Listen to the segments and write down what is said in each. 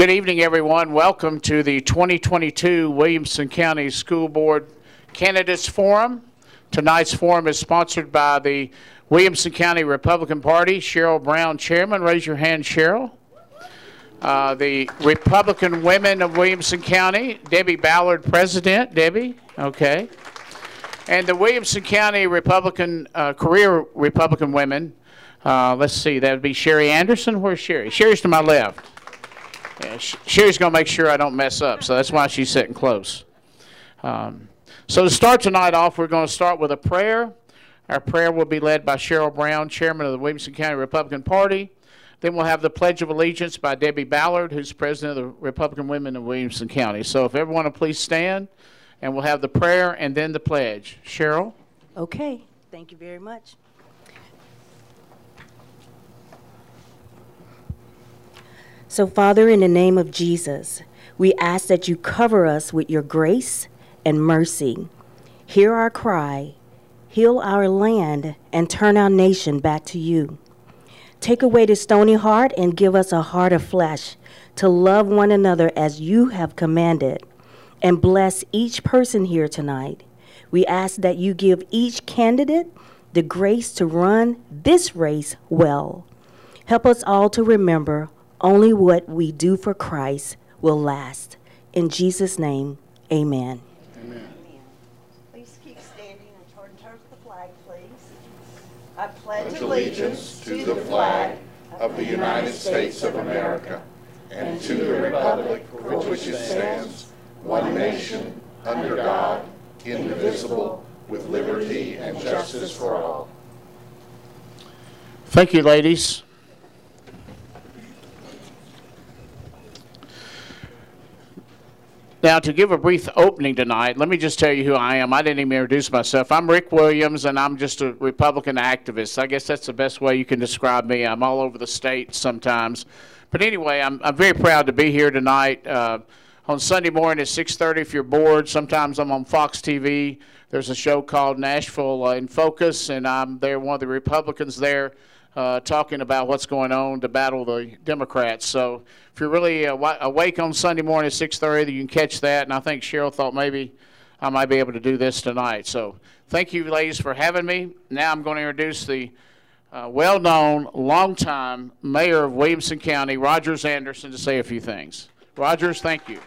Good evening, everyone. Welcome to the 2022 Williamson County School Board Candidates Forum. Tonight's forum is sponsored by the Williamson County Republican Party. Cheryl Brown, Chairman. Raise your hand, Cheryl. Uh, the Republican Women of Williamson County, Debbie Ballard, President. Debbie, okay. And the Williamson County Republican, uh, Career Republican Women, uh, let's see, that would be Sherry Anderson. Where's Sherry? Sherry's to my left. Yeah, Sherry's going to make sure I don't mess up, so that's why she's sitting close. Um, so to start tonight off, we're going to start with a prayer. Our prayer will be led by Cheryl Brown, Chairman of the Williamson County Republican Party. Then we'll have the Pledge of Allegiance by Debbie Ballard, who's President of the Republican Women of Williamson County. So if everyone will please stand, and we'll have the prayer and then the pledge. Cheryl? Okay, thank you very much. So, Father, in the name of Jesus, we ask that you cover us with your grace and mercy. Hear our cry, heal our land, and turn our nation back to you. Take away the stony heart and give us a heart of flesh to love one another as you have commanded. And bless each person here tonight. We ask that you give each candidate the grace to run this race well. Help us all to remember only what we do for Christ will last. In Jesus' name, amen. Amen. Please keep standing and turn towards the flag, please. I pledge allegiance to the flag of the United States of America and to the republic for which it stands, one nation, under God, indivisible, with liberty and justice for all. Thank you, ladies. Now, to give a brief opening tonight, let me just tell you who I am. I didn't even introduce myself. I'm Rick Williams, and I'm just a Republican activist. I guess that's the best way you can describe me. I'm all over the state sometimes. But anyway, I'm, I'm very proud to be here tonight. Uh, on Sunday morning at 6.30 if you're bored. Sometimes I'm on Fox TV. There's a show called Nashville uh, in Focus, and I'm there, one of the Republicans there uh, talking about what's going on to battle the Democrats. So if you're really uh, awake on Sunday morning at 6:30, you can catch that. And I think Cheryl thought maybe I might be able to do this tonight. So thank you, ladies, for having me. Now I'm going to introduce the uh, well-known, longtime mayor of Williamson County, Rogers Anderson, to say a few things. Rogers, thank you.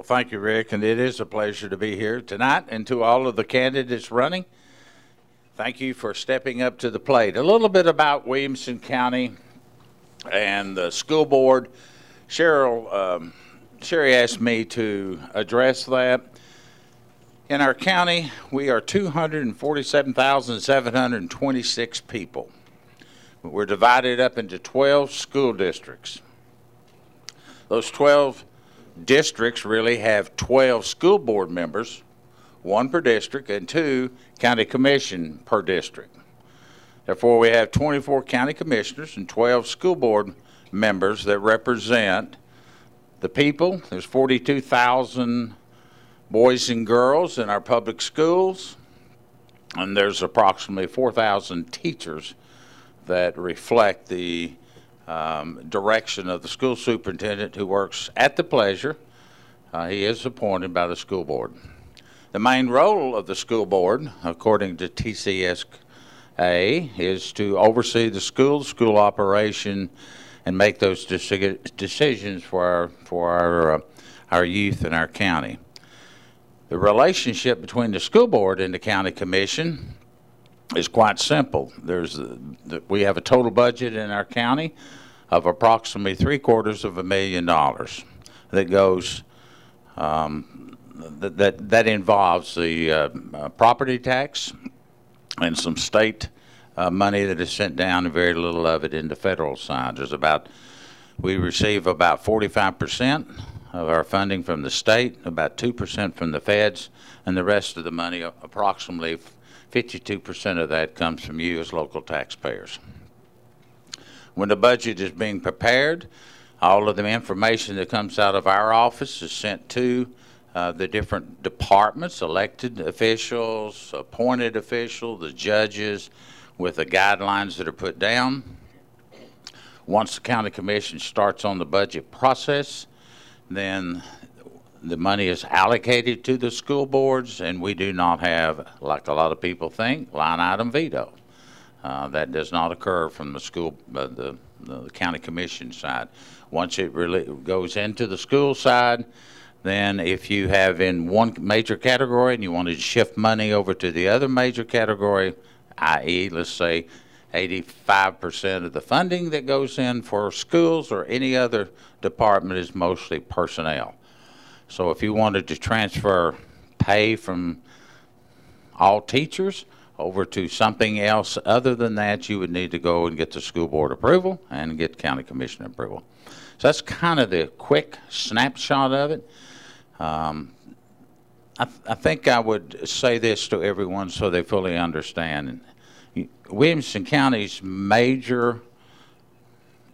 Well, thank you, Rick, and it is a pleasure to be here tonight. And to all of the candidates running, thank you for stepping up to the plate. A little bit about Williamson County and the school board. Cheryl, um, Sherry asked me to address that. In our county, we are 247,726 people. We're divided up into 12 school districts. Those 12 districts really have 12 school board members, one per district, and two county commission per district. Therefore, we have 24 county commissioners and 12 school board members that represent the people. There's 42,000 boys and girls in our public schools, and there's approximately 4,000 teachers that reflect the um, direction of the school superintendent who works at the pleasure. Uh, he is appointed by the school board. The main role of the school board, according to TCSA, is to oversee the school, school operation, and make those deci decisions for our, for our, uh, our youth in our county. The relationship between the school board and the county commission is quite simple. There's a, we have a total budget in our county of approximately three quarters of a million dollars that goes um, that, that, that involves the uh, uh, property tax and some state uh, money that is sent down and very little of it into federal side. There's about we receive about 45 percent of our funding from the state, about 2 percent from the feds, and the rest of the money, approximately 52 percent of that comes from you as local taxpayers. When the budget is being prepared, all of the information that comes out of our office is sent to uh, the different departments, elected officials, appointed officials, the judges, with the guidelines that are put down. once the county commission starts on the budget process, then the money is allocated to the school boards, and we do not have, like a lot of people think, line item veto. Uh, that does not occur from the school, uh, the, the county commission side. Once it really goes into the school side, then if you have in one major category and you want to shift money over to the other major category, i.e., let's say 85% of the funding that goes in for schools or any other department is mostly personnel. So if you wanted to transfer pay from all teachers over to something else other than that, you would need to go and get the school board approval and get county commission approval. So that's kind of the quick snapshot of it. Um, I, th- I think I would say this to everyone so they fully understand. Williamson County's major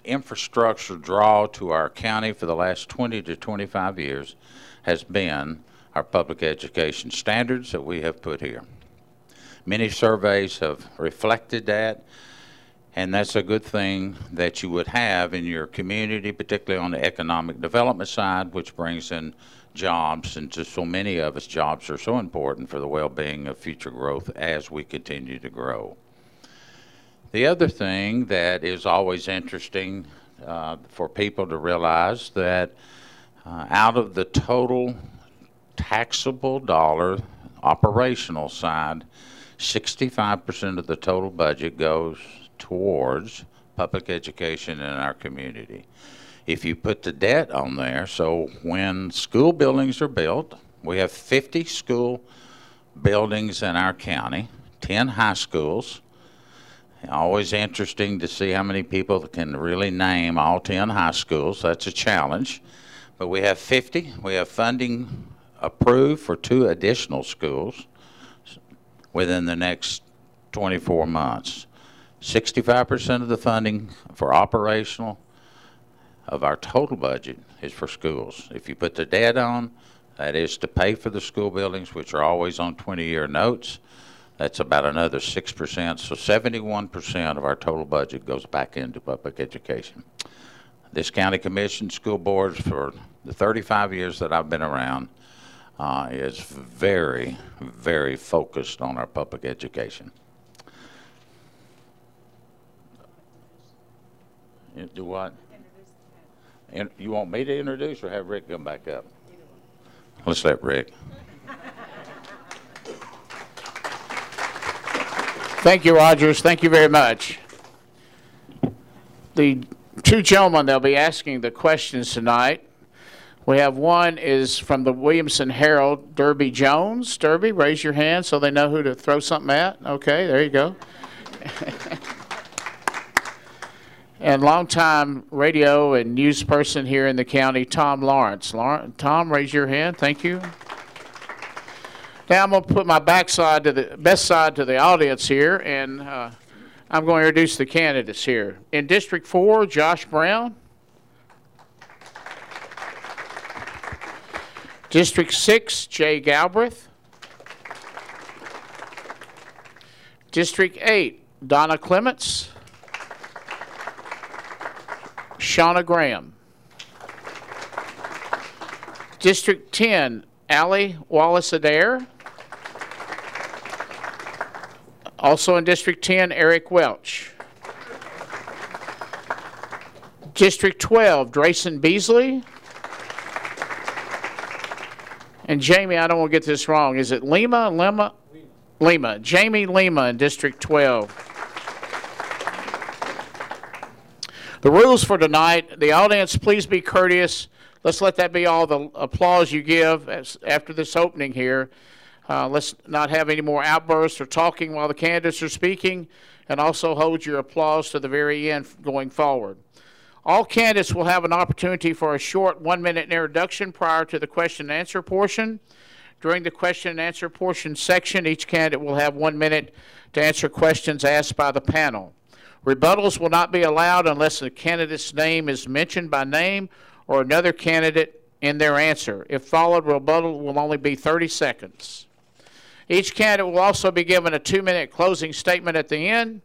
infrastructure draw to our county for the last 20 to 25 years has been our public education standards that we have put here. Many surveys have reflected that, and that's a good thing that you would have in your community, particularly on the economic development side, which brings in jobs, and to so many of us, jobs are so important for the well-being of future growth as we continue to grow. The other thing that is always interesting uh, for people to realize that uh, out of the total taxable dollar operational side, 65% of the total budget goes towards public education in our community. If you put the debt on there, so when school buildings are built, we have 50 school buildings in our county, 10 high schools. Always interesting to see how many people can really name all 10 high schools. That's a challenge. But we have 50. We have funding approved for two additional schools within the next 24 months. 65% of the funding for operational of our total budget is for schools. If you put the debt on, that is to pay for the school buildings, which are always on 20-year notes. That's about another 6%. So 71% of our total budget goes back into public education. This county commission, school boards, for the 35 years that I've been around, uh, is very, very focused on our public education. You Do what? You want me to introduce or have Rick come back up? Let's let Rick. Thank you, Rogers. Thank you very much. The two gentlemen that'll be asking the questions tonight we have one is from the Williamson Herald, Derby Jones. Derby, raise your hand so they know who to throw something at. Okay, there you go. and longtime radio and news person here in the county, Tom Lawrence. Lawrence Tom, raise your hand. Thank you. Now I'm going to put my backside to the best side to the audience here, and uh, I'm going to introduce the candidates here. In District 4, Josh Brown. District 6, Jay Galbraith. District 8, Donna Clements. Shauna Graham. District 10, Allie Wallace Adair. Also in District 10, Eric Welch. District 12, Drayson Beasley. And Jamie, I don't want to get this wrong. Is it Lima? Lima? Lima. Jamie Lima in District 12. The rules for tonight the audience, please be courteous. Let's let that be all the applause you give as, after this opening here. Uh, let's not have any more outbursts or talking while the candidates are speaking, and also hold your applause to the very end going forward. All candidates will have an opportunity for a short one minute introduction prior to the question and answer portion. During the question and answer portion section, each candidate will have one minute to answer questions asked by the panel. Rebuttals will not be allowed unless the candidate's name is mentioned by name or another candidate in their answer. If followed, rebuttal will only be 30 seconds. Each candidate will also be given a two minute closing statement at the end.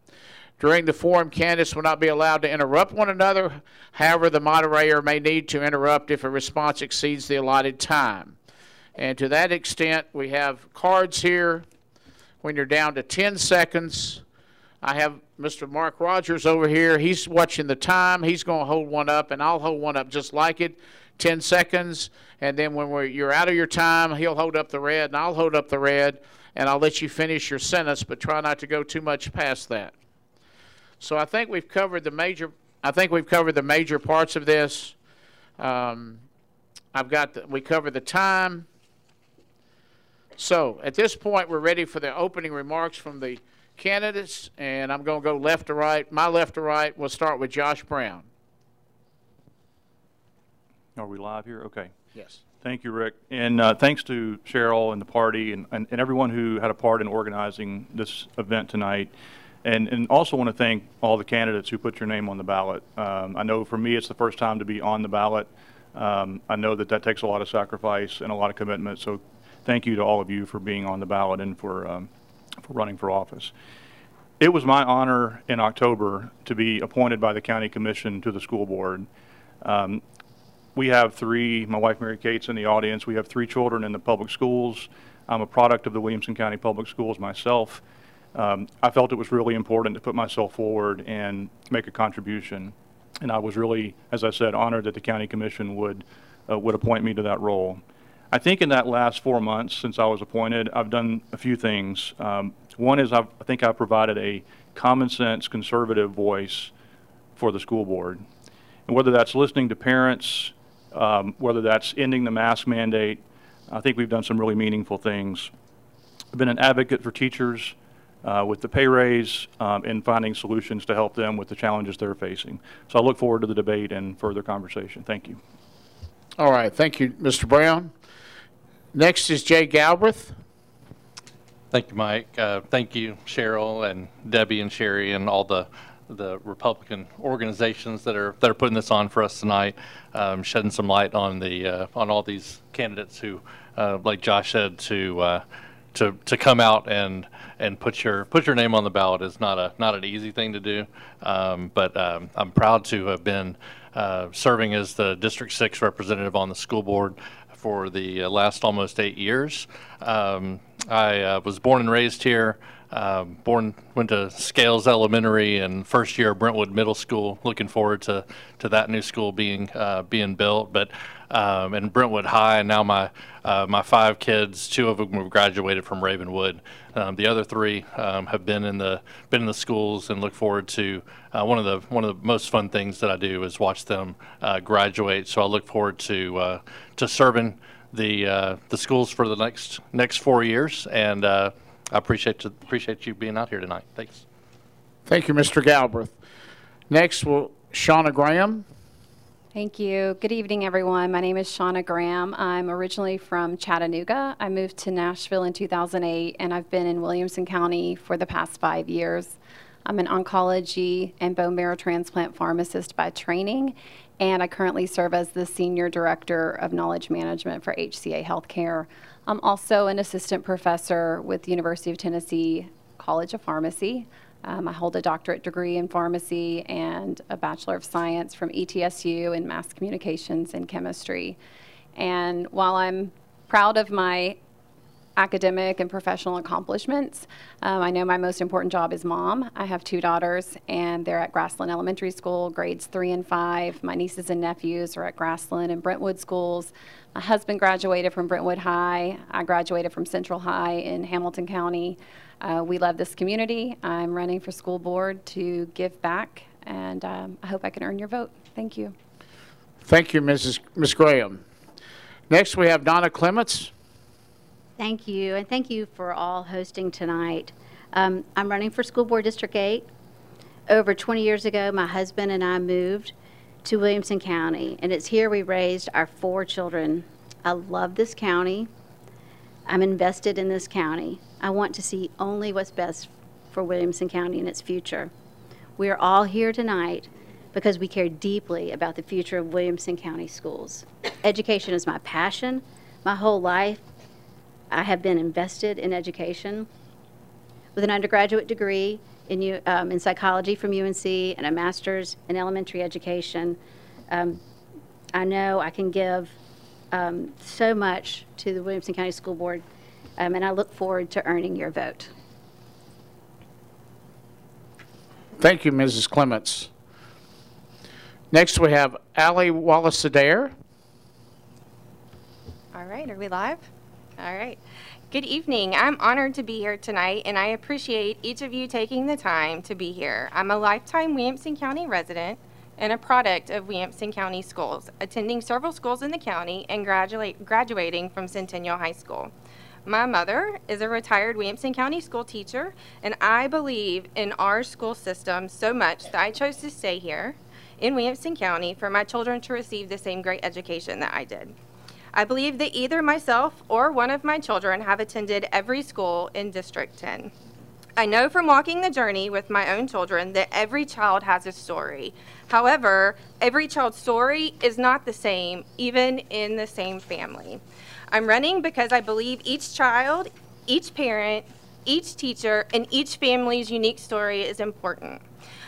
During the forum, candidates will not be allowed to interrupt one another. However, the moderator may need to interrupt if a response exceeds the allotted time. And to that extent, we have cards here. When you're down to 10 seconds, I have Mr. Mark Rogers over here. He's watching the time. He's going to hold one up, and I'll hold one up just like it. 10 seconds, and then when you're out of your time, he'll hold up the red, and I'll hold up the red, and I'll let you finish your sentence, but try not to go too much past that. So I think we've covered the major. I think we've covered the major parts of this. Um, I've got. The, we covered the time. So at this point, we're ready for the opening remarks from the candidates, and I'm going to go left to right. My left to right. We'll start with Josh Brown. Are we live here? Okay. Yes. Thank you, Rick. And uh, thanks to Cheryl and the party and, and, and everyone who had a part in organizing this event tonight. And, and also want to thank all the candidates who put your name on the ballot. Um, I know for me, it's the first time to be on the ballot. Um, I know that that takes a lot of sacrifice and a lot of commitment. So thank you to all of you for being on the ballot and for, um, for running for office. It was my honor in October to be appointed by the county commission to the school board. Um, we have three, my wife Mary Kate's in the audience, we have three children in the public schools. I'm a product of the Williamson County Public Schools myself. Um, I felt it was really important to put myself forward and make a contribution. And I was really, as I said, honored that the county commission would, uh, would appoint me to that role. I think in that last four months since I was appointed, I've done a few things. Um, one is I've, I think I've provided a common sense conservative voice for the school board. And whether that's listening to parents, um, whether that's ending the mask mandate, I think we've done some really meaningful things. I've been an advocate for teachers uh, with the pay raise um, and finding solutions to help them with the challenges they're facing. So I look forward to the debate and further conversation. Thank you. All right. Thank you, Mr. Brown. Next is Jay Galbraith. Thank you, Mike. Uh, thank you, Cheryl and Debbie and Sherry and all the the Republican organizations that are that are putting this on for us tonight, um, shedding some light on the uh, on all these candidates who, uh, like Josh said, to uh, to to come out and and put your put your name on the ballot is not a not an easy thing to do. Um, but um, I'm proud to have been uh, serving as the District Six representative on the school board for the uh, last almost eight years. Um, I uh, was born and raised here. Uh, born, went to Scales Elementary and first year Brentwood Middle School. Looking forward to, to that new school being uh, being built. But um, and Brentwood High, and now my uh, my five kids, two of them have graduated from Ravenwood. Um, the other three um, have been in the been in the schools, and look forward to uh, one of the one of the most fun things that I do is watch them uh, graduate. So I look forward to uh, to serving the uh, the schools for the next next four years, and uh, I appreciate appreciate you being out here tonight. Thanks. Thank you, Mr. Galbraith. Next, will Shauna Graham. Thank you. Good evening, everyone. My name is Shauna Graham. I'm originally from Chattanooga. I moved to Nashville in 2008, and I've been in Williamson County for the past five years. I'm an oncology and bone marrow transplant pharmacist by training, and I currently serve as the Senior Director of Knowledge Management for HCA Healthcare. I'm also an assistant professor with the University of Tennessee College of Pharmacy. Um, I hold a doctorate degree in pharmacy and a Bachelor of Science from ETSU in Mass Communications and Chemistry. And while I'm proud of my academic and professional accomplishments. Um, I know my most important job is mom. I have two daughters, and they're at Grassland Elementary School, grades three and five. My nieces and nephews are at Grassland and Brentwood schools. My husband graduated from Brentwood High. I graduated from Central High in Hamilton County. Uh, we love this community. I'm running for school board to give back, and um, I hope I can earn your vote. Thank you. Thank you, Mrs. Ms. Graham. Next, we have Donna Clements. Thank you, and thank you for all hosting tonight. Um, I'm running for School Board District 8. Over 20 years ago, my husband and I moved to Williamson County, and it's here we raised our four children. I love this county. I'm invested in this county. I want to see only what's best for Williamson County and its future. We are all here tonight because we care deeply about the future of Williamson County schools. Education is my passion. My whole life, I have been invested in education. With an undergraduate degree in, um, in psychology from UNC and a master's in elementary education. Um, I know I can give um, so much to the Williamson County School Board, um, and I look forward to earning your vote. Thank you, Mrs. Clements. Next, we have Allie Wallace Adair. All right, are we live? All right. Good evening. I'm honored to be here tonight, and I appreciate each of you taking the time to be here. I'm a lifetime Williamson County resident and a product of Williamson County schools, attending several schools in the county and graduate, graduating from Centennial High School. My mother is a retired Williamson County school teacher, and I believe in our school system so much that I chose to stay here in Williamson County for my children to receive the same great education that I did. I believe that either myself or one of my children have attended every school in District 10. I know from walking the journey with my own children that every child has a story. However, every child's story is not the same, even in the same family. I'm running because I believe each child, each parent, each teacher, and each family's unique story is important.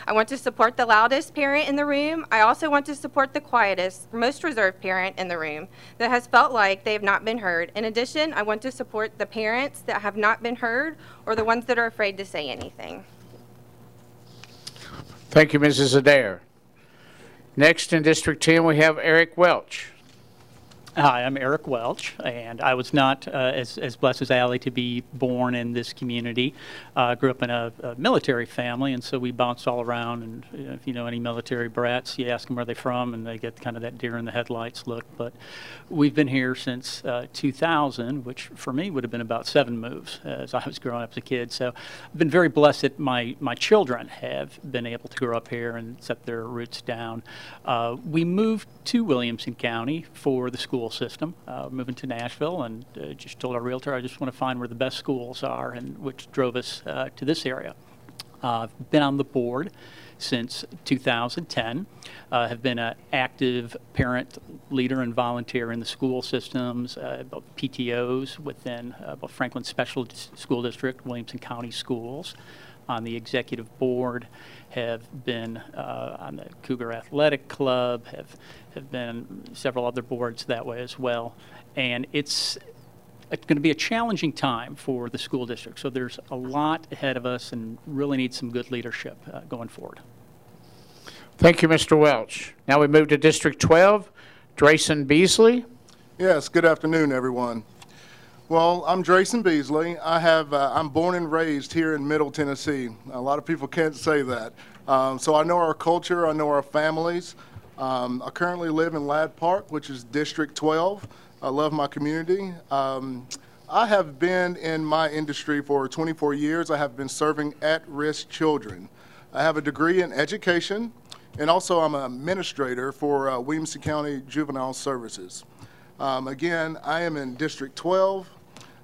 I want to support the loudest parent in the room. I also want to support the quietest, most reserved parent in the room that has felt like they have not been heard. In addition, I want to support the parents that have not been heard or the ones that are afraid to say anything. Thank you, Mrs. Adair. Next in District 10, we have Eric Welch. Hi, I'm Eric Welch, and I was not uh, as, as blessed as Allie to be born in this community. I uh, grew up in a, a, military family, and so we bounced all around. And you know, if you know any military brats, you ask them where they're from, and they get kind of that deer in the headlights look. But we've been here since uh, 2000, which for me would have been about seven moves as I was growing up as a kid. So I've been very blessed that my, my children have been able to grow up here and set their roots down. Uh, we moved to Williamson County for the school school system. Uh, moving to Nashville and uh, just told our realtor I just want to find where the best schools are, and which drove us uh, to this area. Uh, I've been on the board since 2010. Uh, have been an active parent, leader, and volunteer in the school systems, uh, PTOs within uh, Franklin Special School District, Williamson County Schools, on the executive board, have been uh, on the Cougar Athletic Club, have have been several other boards that way as well, and it's going to be a challenging time for the school district. So there's a lot ahead of us, and really need some good leadership uh, going forward. Thank you, Mr. Welch. Now we move to District 12. Drayson Beasley. Yes. Good afternoon, everyone. Well, I'm Drayson Beasley. I have, uh, I'm born and raised here in Middle Tennessee. A lot of people can't say that. Um, so I know our culture, I know our families. Um, I currently live in Ladd Park, which is District 12. I love my community. Um, I have been in my industry for 24 years. I have been serving at-risk children. I have a degree in education, and also I'm an administrator for uh, Williamson County Juvenile Services. Um, again, I am in District 12.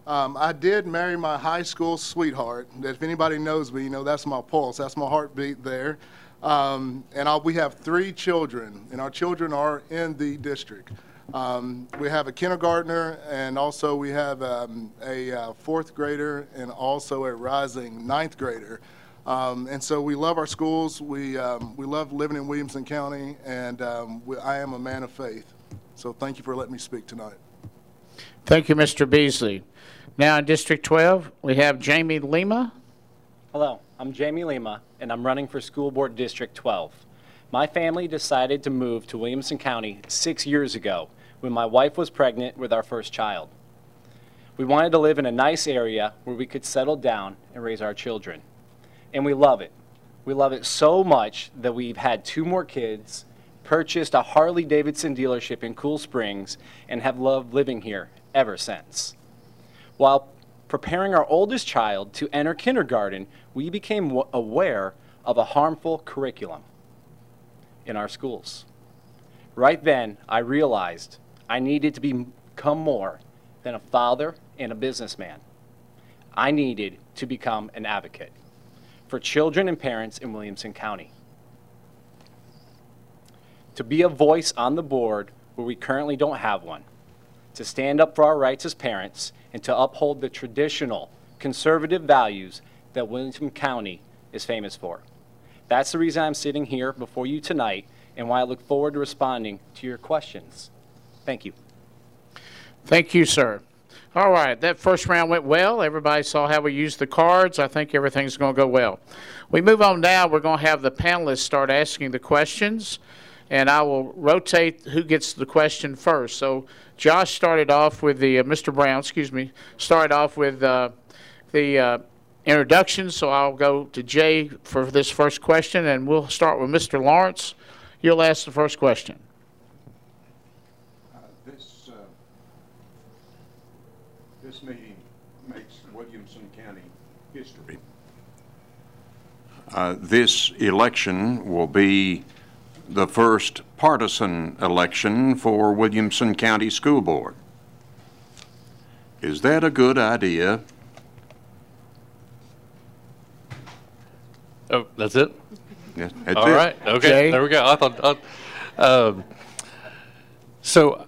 Um, I did marry my high school sweetheart. If anybody knows me, you know that's my pulse. That's my heartbeat there. Um, and I'll, we have three children, and our children are in the district. Um, we have a kindergartner, and also we have um, a uh, fourth grader, and also a rising ninth grader. Um, and so we love our schools. We, um, we love living in Williamson County, and um, we, I am a man of faith. So thank you for letting me speak tonight. Thank you, Mr. Beasley. Now in District 12, we have Jamie Lima. Hello, I'm Jamie Lima, and I'm running for School Board District 12. My family decided to move to Williamson County six years ago when my wife was pregnant with our first child. We wanted to live in a nice area where we could settle down and raise our children. And we love it. We love it so much that we've had two more kids purchased a Harley Davidson dealership in Cool Springs, and have loved living here ever since. While preparing our oldest child to enter kindergarten, we became aware of a harmful curriculum in our schools. Right then, I realized I needed to become more than a father and a businessman. I needed to become an advocate for children and parents in Williamson County to be a voice on the board where we currently don't have one, to stand up for our rights as parents, and to uphold the traditional conservative values that Williamson County is famous for. That's the reason I'm sitting here before you tonight and why I look forward to responding to your questions. Thank you. Thank you, sir. All right, that first round went well. Everybody saw how we used the cards. I think everything's going to go well. We move on now. We're going to have the panelists start asking the questions, and I will rotate who gets the question first. So Josh started off with the, uh, Mr. Brown, excuse me, started off with uh, the uh, introduction, so I'll go to Jay for this first question, and we'll start with Mr. Lawrence. You'll ask the first question. This, uh, this meeting makes Williamson County history. Uh, This election will be the first partisan election for Williamson County School Board. Is that a good idea? Oh, that's it? Yes, that's All it. right, okay, Jay? there we go. I thought, uh, um, so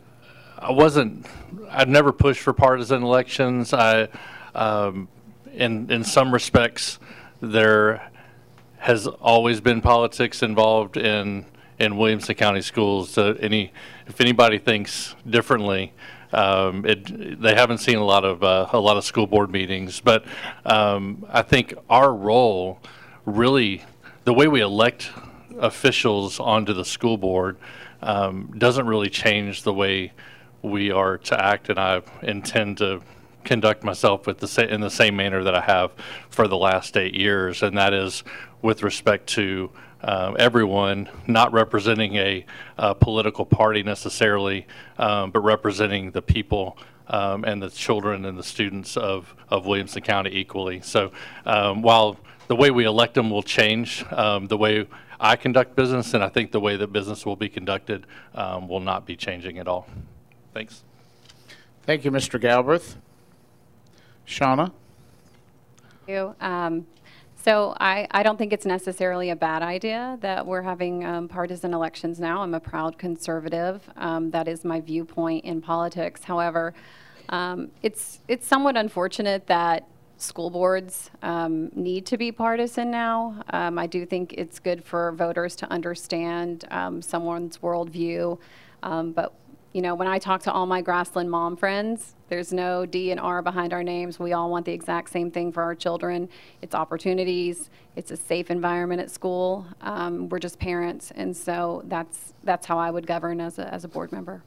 I wasn't, I've never pushed for partisan elections. I, um, in, in some respects, there has always been politics involved in, in Williamson County schools. So any, if anybody thinks differently, um, it, they haven't seen a lot of, uh, a lot of school board meetings. But, um, I think our role really, the way we elect officials onto the school board um, doesn't really change the way we are to act, and I intend to conduct myself with the sa- in the same manner that I have for the last eight years, and that is with respect to uh, everyone, not representing a, uh political party necessarily, um, but representing the people um, and the children and the students of, of Williamson County equally. So um, while the way we elect them will change, um, the way I conduct business, and I think the way that business will be conducted um, will not be changing at all. Thanks. Thank you, Mr. Galbraith. Shauna? you. So I, I don't think it's necessarily a bad idea that we're having um, partisan elections now. I'm a proud conservative. Um, that is my viewpoint in politics. However, um, it's it's somewhat unfortunate that school boards um, need to be partisan now. Um, I do think it's good for voters to understand um, someone's worldview, um, but you know, when I talk to all my Grassland mom friends, there's no D and R behind our names. We all want the exact same thing for our children. It's opportunities. It's a safe environment at school. Um, we're just parents, and so that's that's how I would govern as a as a board member.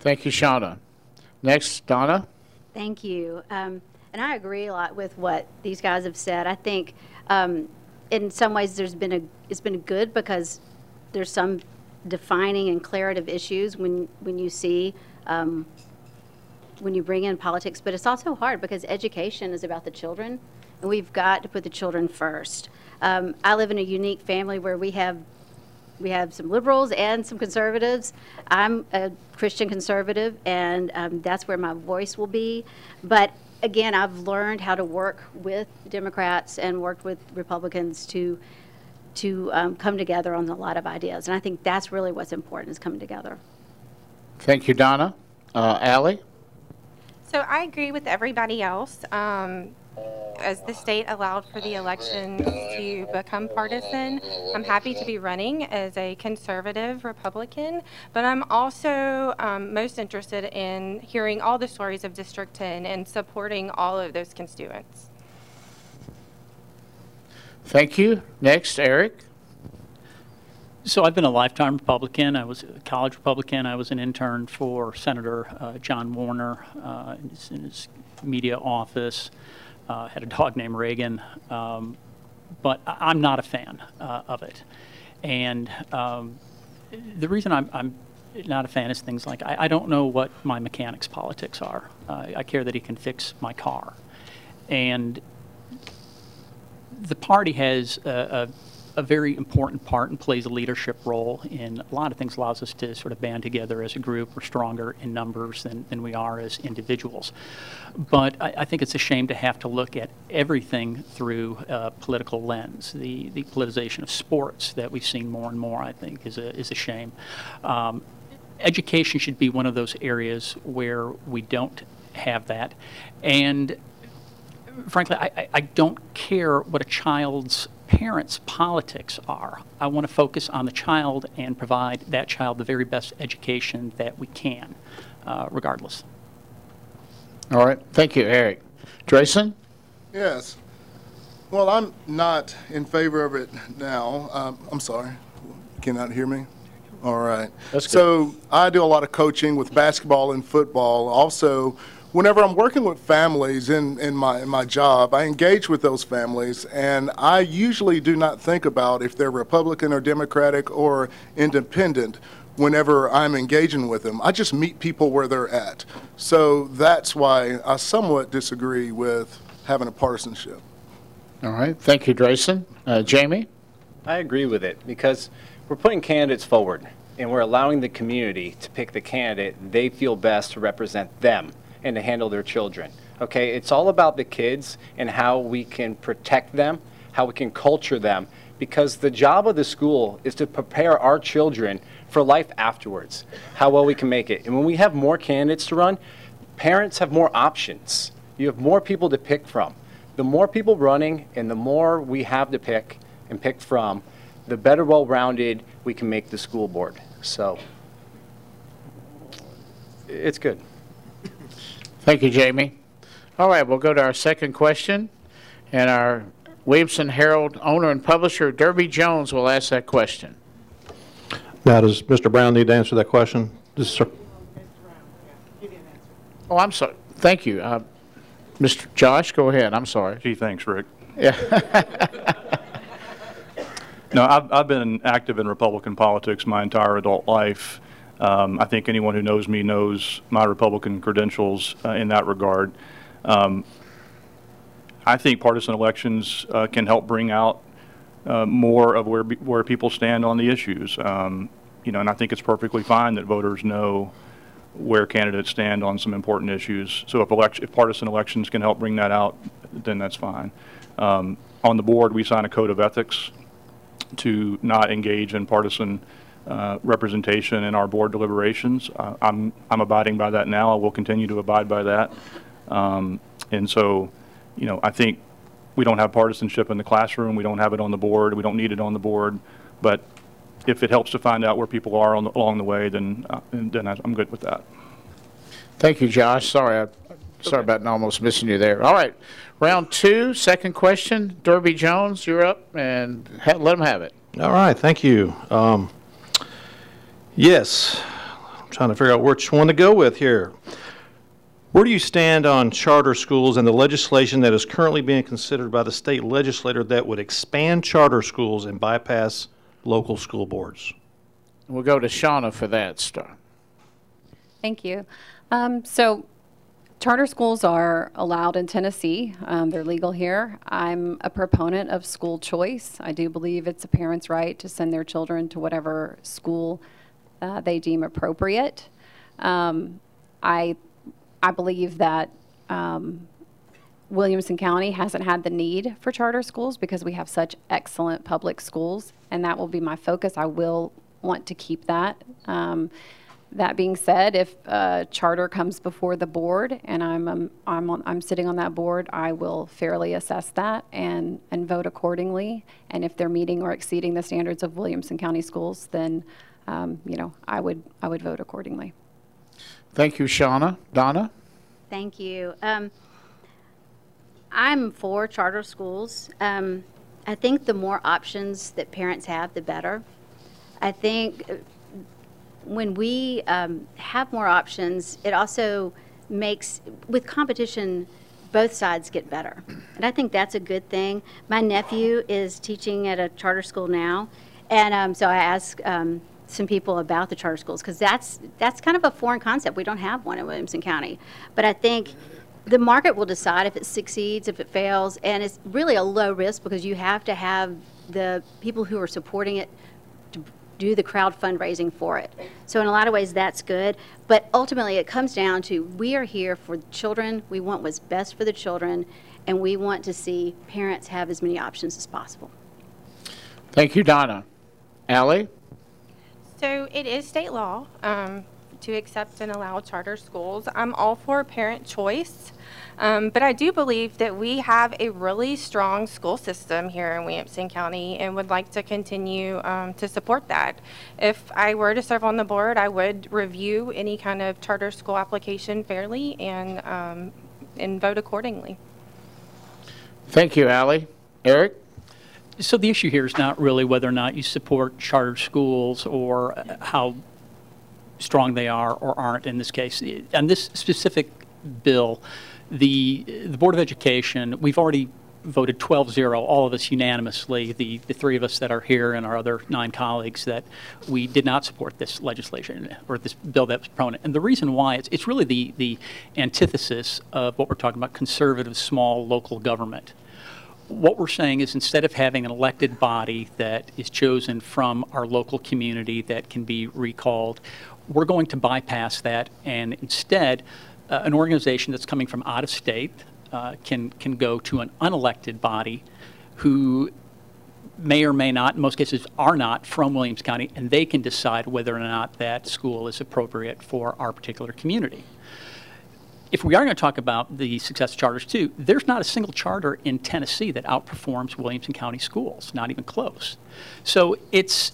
Thank you, Shauna. Next, Donna? Thank you. Um, and I agree a lot with what these guys have said. I think um, in some ways there's been a it's been good because there's some defining and declarative issues when when you see um, when you bring in politics, but it's also hard because education is about the children, and we've got to put the children first. Um, I live in a unique family where we have we have some liberals and some conservatives. I'm a Christian conservative, and um, that's where my voice will be. But again, I've learned how to work with Democrats and worked with Republicans to to um, come together on a lot of ideas, and I think that's really what's important is coming together. Thank you, Donna. Uh, Allie? So I agree with everybody else. Um, as the state allowed for the election to become partisan, I'm happy to be running as a conservative Republican, but I'm also um, most interested in hearing all the stories of District 10 and supporting all of those constituents. Thank you. Next, Eric? So I've been a lifetime Republican. I was a college Republican. I was an intern for Senator uh, John Warner uh, in, his, in his media office. Uh, had a dog named Reagan, um, but I- I'm not a fan uh, of it. And um, the reason I'm, I'm not a fan is things like I, I don't know what my mechanic's politics are. I care that he can fix my car, and the party has a, a, a very important part and plays a leadership role in a lot of things, allows us to sort of band together as a group. We're stronger in numbers than, than we are as individuals. But I, I think it's a shame to have to look at everything through a political lens. The, the politicization of sports that we've seen more and more, I think, is a, is a shame. Um, education should be one of those areas where we don't have that. And frankly, I, I- I don't care what a child's parents' politics are. I want to focus on the child and provide that child the very best education that we can, uh, regardless. All right, thank you, Eric. Drayson? Yes. Well, I'm not in favor of it now. Um, I'm sorry. You cannot hear me? All right. That's good. So I do a lot of coaching with basketball and football. Also, whenever I'm working with families in, in my in my job, I engage with those families, and I usually do not think about if they're Republican or Democratic or independent. Whenever I'm engaging with them, I just meet people where they're at. So that's why I somewhat disagree with having a partisanship. All right, thank you, Drayson. Uh, Jamie? I agree with it because we're putting candidates forward and we're allowing the community to pick the candidate they feel best to represent them and to handle their children. Okay, it's all about the kids and how we can protect them, how we can culture them, because the job of the school is to prepare our children for life afterwards, how well we can make it. And when we have more candidates to run, parents have more options. You have more people to pick from. The more people running and the more we have to pick and pick from, the better well-rounded we can make the school board. So it's good. Thank you, Jamie. All right, we'll go to our second question, and our Williamson Herald owner and publisher, Derby Jones, will ask that question. Now, does Mr. Brown need to answer that question? This Sir- Oh, I'm sorry. Thank you. Uh, Mr. Josh, go ahead. I'm sorry. Gee, thanks, Rick. Yeah. No, I've, I've been active in Republican politics my entire adult life. Um, I think anyone who knows me knows my Republican credentials uh, in that regard. Um, I think partisan elections uh, can help bring out uh, more of where where people stand on the issues. Um, you know, and I think it's perfectly fine that voters know where candidates stand on some important issues. So if election, if partisan elections can help bring that out, then that's fine. Um, on the board, we sign a code of ethics to not engage in partisan uh, representation in our board deliberations. Uh, I'm, I'm abiding by that now. I will continue to abide by that. Um, And so, you know, I think we don't have partisanship in the classroom. We don't have it on the board. We don't need it on the board. But if it helps to find out where people are on the- along the way, then, uh, then I'm good with that. Thank you, Josh. Sorry, I, sorry about almost missing you there. All right, round two, second question. Derby Jones, you're up, and ha- let him have it. All right, thank you. Um, Yes, I'm trying to figure out which one to go with here. Where do you stand on charter schools and the legislation that is currently being considered by the state legislator that would expand charter schools and bypass local school boards? We'll go to Shauna for that, Star. Thank you. Um, so, charter schools are allowed in Tennessee. Um, they're legal here. I'm a proponent of school choice. I do believe it's a parent's right to send their children to whatever school uh, they deem appropriate. Um, I, I believe that um, Williamson County hasn't had the need for charter schools because we have such excellent public schools, and that will be my focus. I will want to keep that. Um, that being said, if a charter comes before the board and I'm, um, I'm, on, I'm sitting on that board, I will fairly assess that and, and vote accordingly. And if they're meeting or exceeding the standards of Williamson County schools, then, um, you know, I would, I would vote accordingly. Thank you, Shauna. Donna? Thank you. Um, I'm for charter schools. Um, I think the more options that parents have, the better. I think uh, when we um, have more options, it also makes, with competition, both sides get better. And I think that's a good thing. My nephew is teaching at a charter school now, and um, so I asked um, some people about the charter schools because that's that's kind of a foreign concept. We don't have one in Williamson County, but I think the market will decide if it succeeds, if it fails, and it's really a low risk because you have to have the people who are supporting it to do the crowd fundraising for it. So in a lot of ways, that's good. But ultimately, it comes down to we are here for children. We want what's best for the children, and we want to see parents have as many options as possible. Thank you, Donna. Allie? So it is state law um, to accept and allow charter schools. I'm all for parent choice, um, but I do believe that we have a really strong school system here in Williamson County and would like to continue um, to support that. If I were to serve on the board, I would review any kind of charter school application fairly and, um, and vote accordingly. Thank you, Allie. Eric? So the issue here is not really whether or not you support charter schools or uh, how strong they are or aren't in this case. On this specific bill, the, the Board of Education, we've already voted 12-0, all of us unanimously, the, the three of us that are here and our other nine colleagues, that we did not support this legislation or this bill that was proponent. And the reason why, it's, it's really the, the antithesis of what we're talking about, conservative, small, local government what we're saying is instead of having an elected body that is chosen from our local community that can be recalled, we're going to bypass that and instead uh, an organization that's coming from out of state uh, can, can go to an unelected body who may or may not, in most cases are not from Williams County, and they can decide whether or not that school is appropriate for our particular community if we are going to talk about the success of charters too, there's not a single charter in Tennessee that outperforms Williamson County schools, not even close. So it's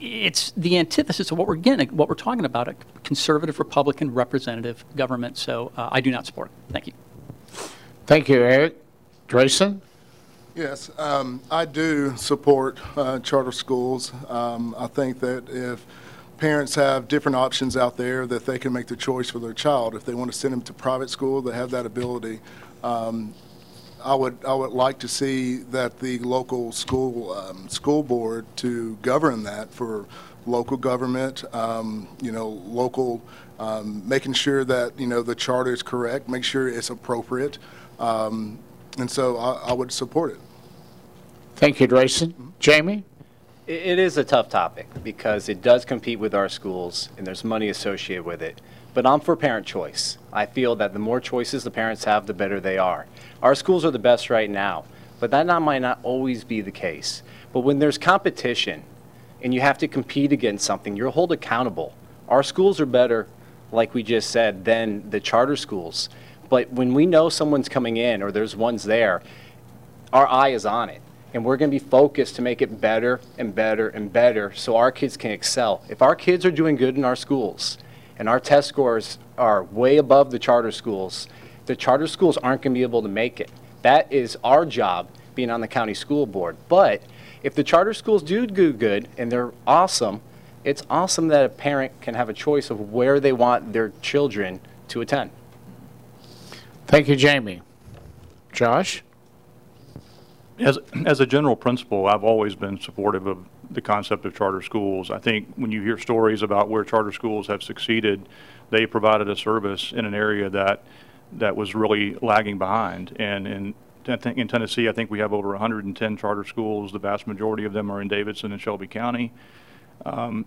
it's the antithesis of what we're getting, what we're talking about, a conservative Republican representative government. So uh, I do not support it. Thank you. Thank you, Eric. Drayson? Yes, um, I do support uh, charter schools. Um, I think that if parents have different options out there that they can make the choice for their child. If they want to send them to private school, they have that ability. Um, I would I would like to see that the local school um, school board to govern that for local government. Um, you know, local um, making sure that you know the charter is correct, make sure it's appropriate, um, and so I, I, would support it. Thank you, Drayson. Jamie. It is a tough topic because it does compete with our schools and there's money associated with it. But I'm for parent choice. I feel that the more choices the parents have, the better they are. Our schools are the best right now, but that not, might not always be the case. But when there's competition and you have to compete against something, you're held accountable. Our schools are better, like we just said, than the charter schools. But when we know someone's coming in or there's ones there, our eye is on it and we're going to be focused to make it better and better and better so our kids can excel. If our kids are doing good in our schools and our test scores are way above the charter schools, the charter schools aren't going to be able to make it. That is our job being on the county school board. But if the charter schools do do good and they're awesome, it's awesome that a parent can have a choice of where they want their children to attend. Thank you, Jamie. Josh? As, as a general principle, I've always been supportive of the concept of charter schools. I think when you hear stories about where charter schools have succeeded, they provided a service in an area that that was really lagging behind. And in in Tennessee, I think we have over 110 charter schools. The vast majority of them are in Davidson and Shelby County. Um,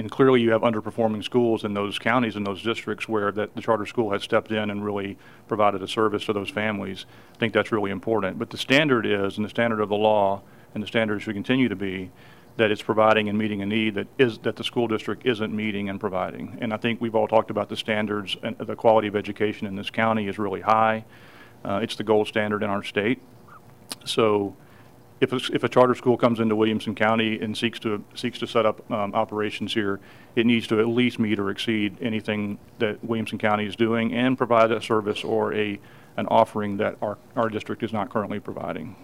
and clearly you have underperforming schools in those counties and those districts where that the charter school has stepped in and really provided a service to those families. I think that's really important. But the standard is, and the standard of the law, and the standard should continue to be, that it's providing and meeting a need that is that the school district isn't meeting and providing. And I think we've all talked about the standards and the quality of education in this county is really high. Uh, it's the gold standard in our state. So if a, if a charter school comes into Williamson County and seeks to seeks to set up um, operations here, it needs to at least meet or exceed anything that Williamson County is doing and provide a service or a an offering that our our district is not currently providing.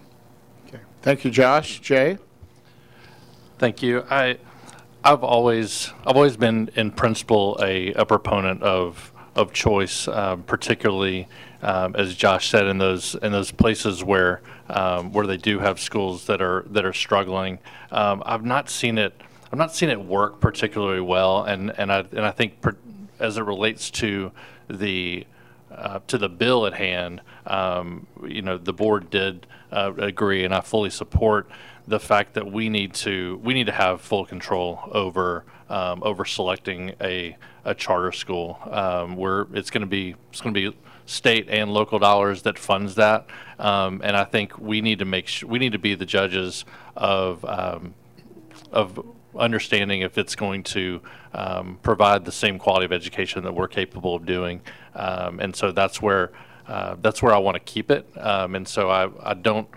Okay. Thank you, Josh. Jay. Thank you. I I've always I've always been in principle a, a proponent of of choice, uh, particularly um, as Josh said in those in those places where um, where they do have schools that are that are struggling. Um, I've not seen it. I've not seen it work particularly well, and and I and I think per, as it relates to the uh, to the bill at hand, um, you know, the board did uh, agree, and I fully support the fact that we need to we need to have full control over um, over selecting a a charter school. Um, where it's going to be it's going to be state and local dollars that funds that. Um, and I think we need to make sure, we need to be the judges of um, of understanding if it's going to um, provide the same quality of education that we're capable of doing. Um, and so that's where uh, that's where I want to keep it. Um, and so I, I don't.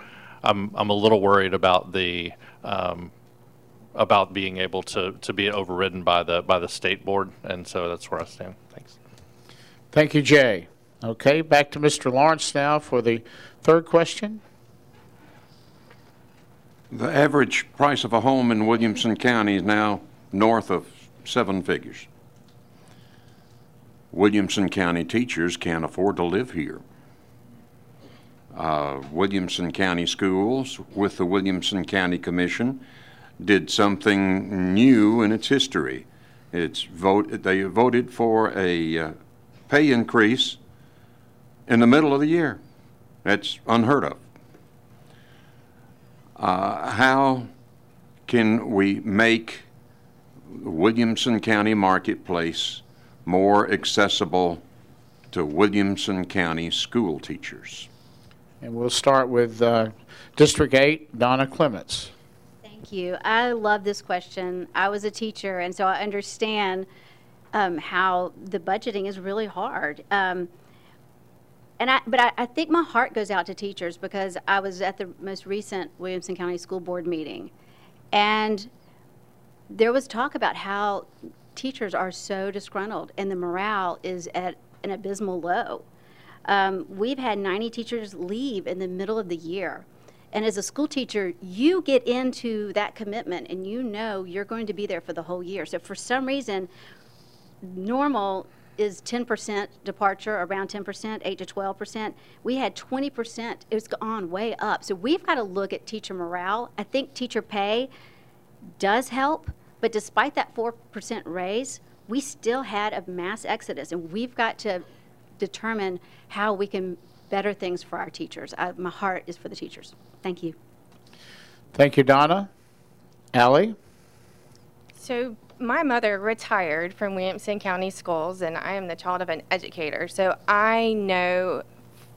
I'm I'm a little worried about the um, about being able to to be overridden by the by the state board. And so that's where I stand. Thanks. Thank you, Jay. Okay, back to Mr. Lawrence now for the third question. The average price of a home in Williamson County is now north of seven figures. Williamson County teachers can't afford to live here. Uh, Williamson County Schools, with the Williamson County Commission, did something new in its history. It's vote, they voted for a uh, pay increase in the middle of the year. That's unheard of. Uh, how can we make Williamson County Marketplace more accessible to Williamson County school teachers? And we'll start with uh, District 8, Donna Clements. Thank you. I love this question. I was a teacher, and so I understand um, how the budgeting is really hard. Um, and I, but I, I think my heart goes out to teachers because I was at the most recent Williamson County School Board meeting, and there was talk about how teachers are so disgruntled and the morale is at an abysmal low. Um, we've had 90 teachers leave in the middle of the year. And as a school teacher, you get into that commitment and you know you're going to be there for the whole year. So for some reason, normal is 10% departure, around 10%, 8 to 12%. We had 20%. It's gone way up. So we've got to look at teacher morale. I think teacher pay does help, but despite that 4% raise, we still had a mass exodus, and we've got to determine how we can better things for our teachers. I, my heart is for the teachers. Thank you. Thank you, Donna. Allie? So my mother retired from Williamson County Schools, and I am the child of an educator. So I know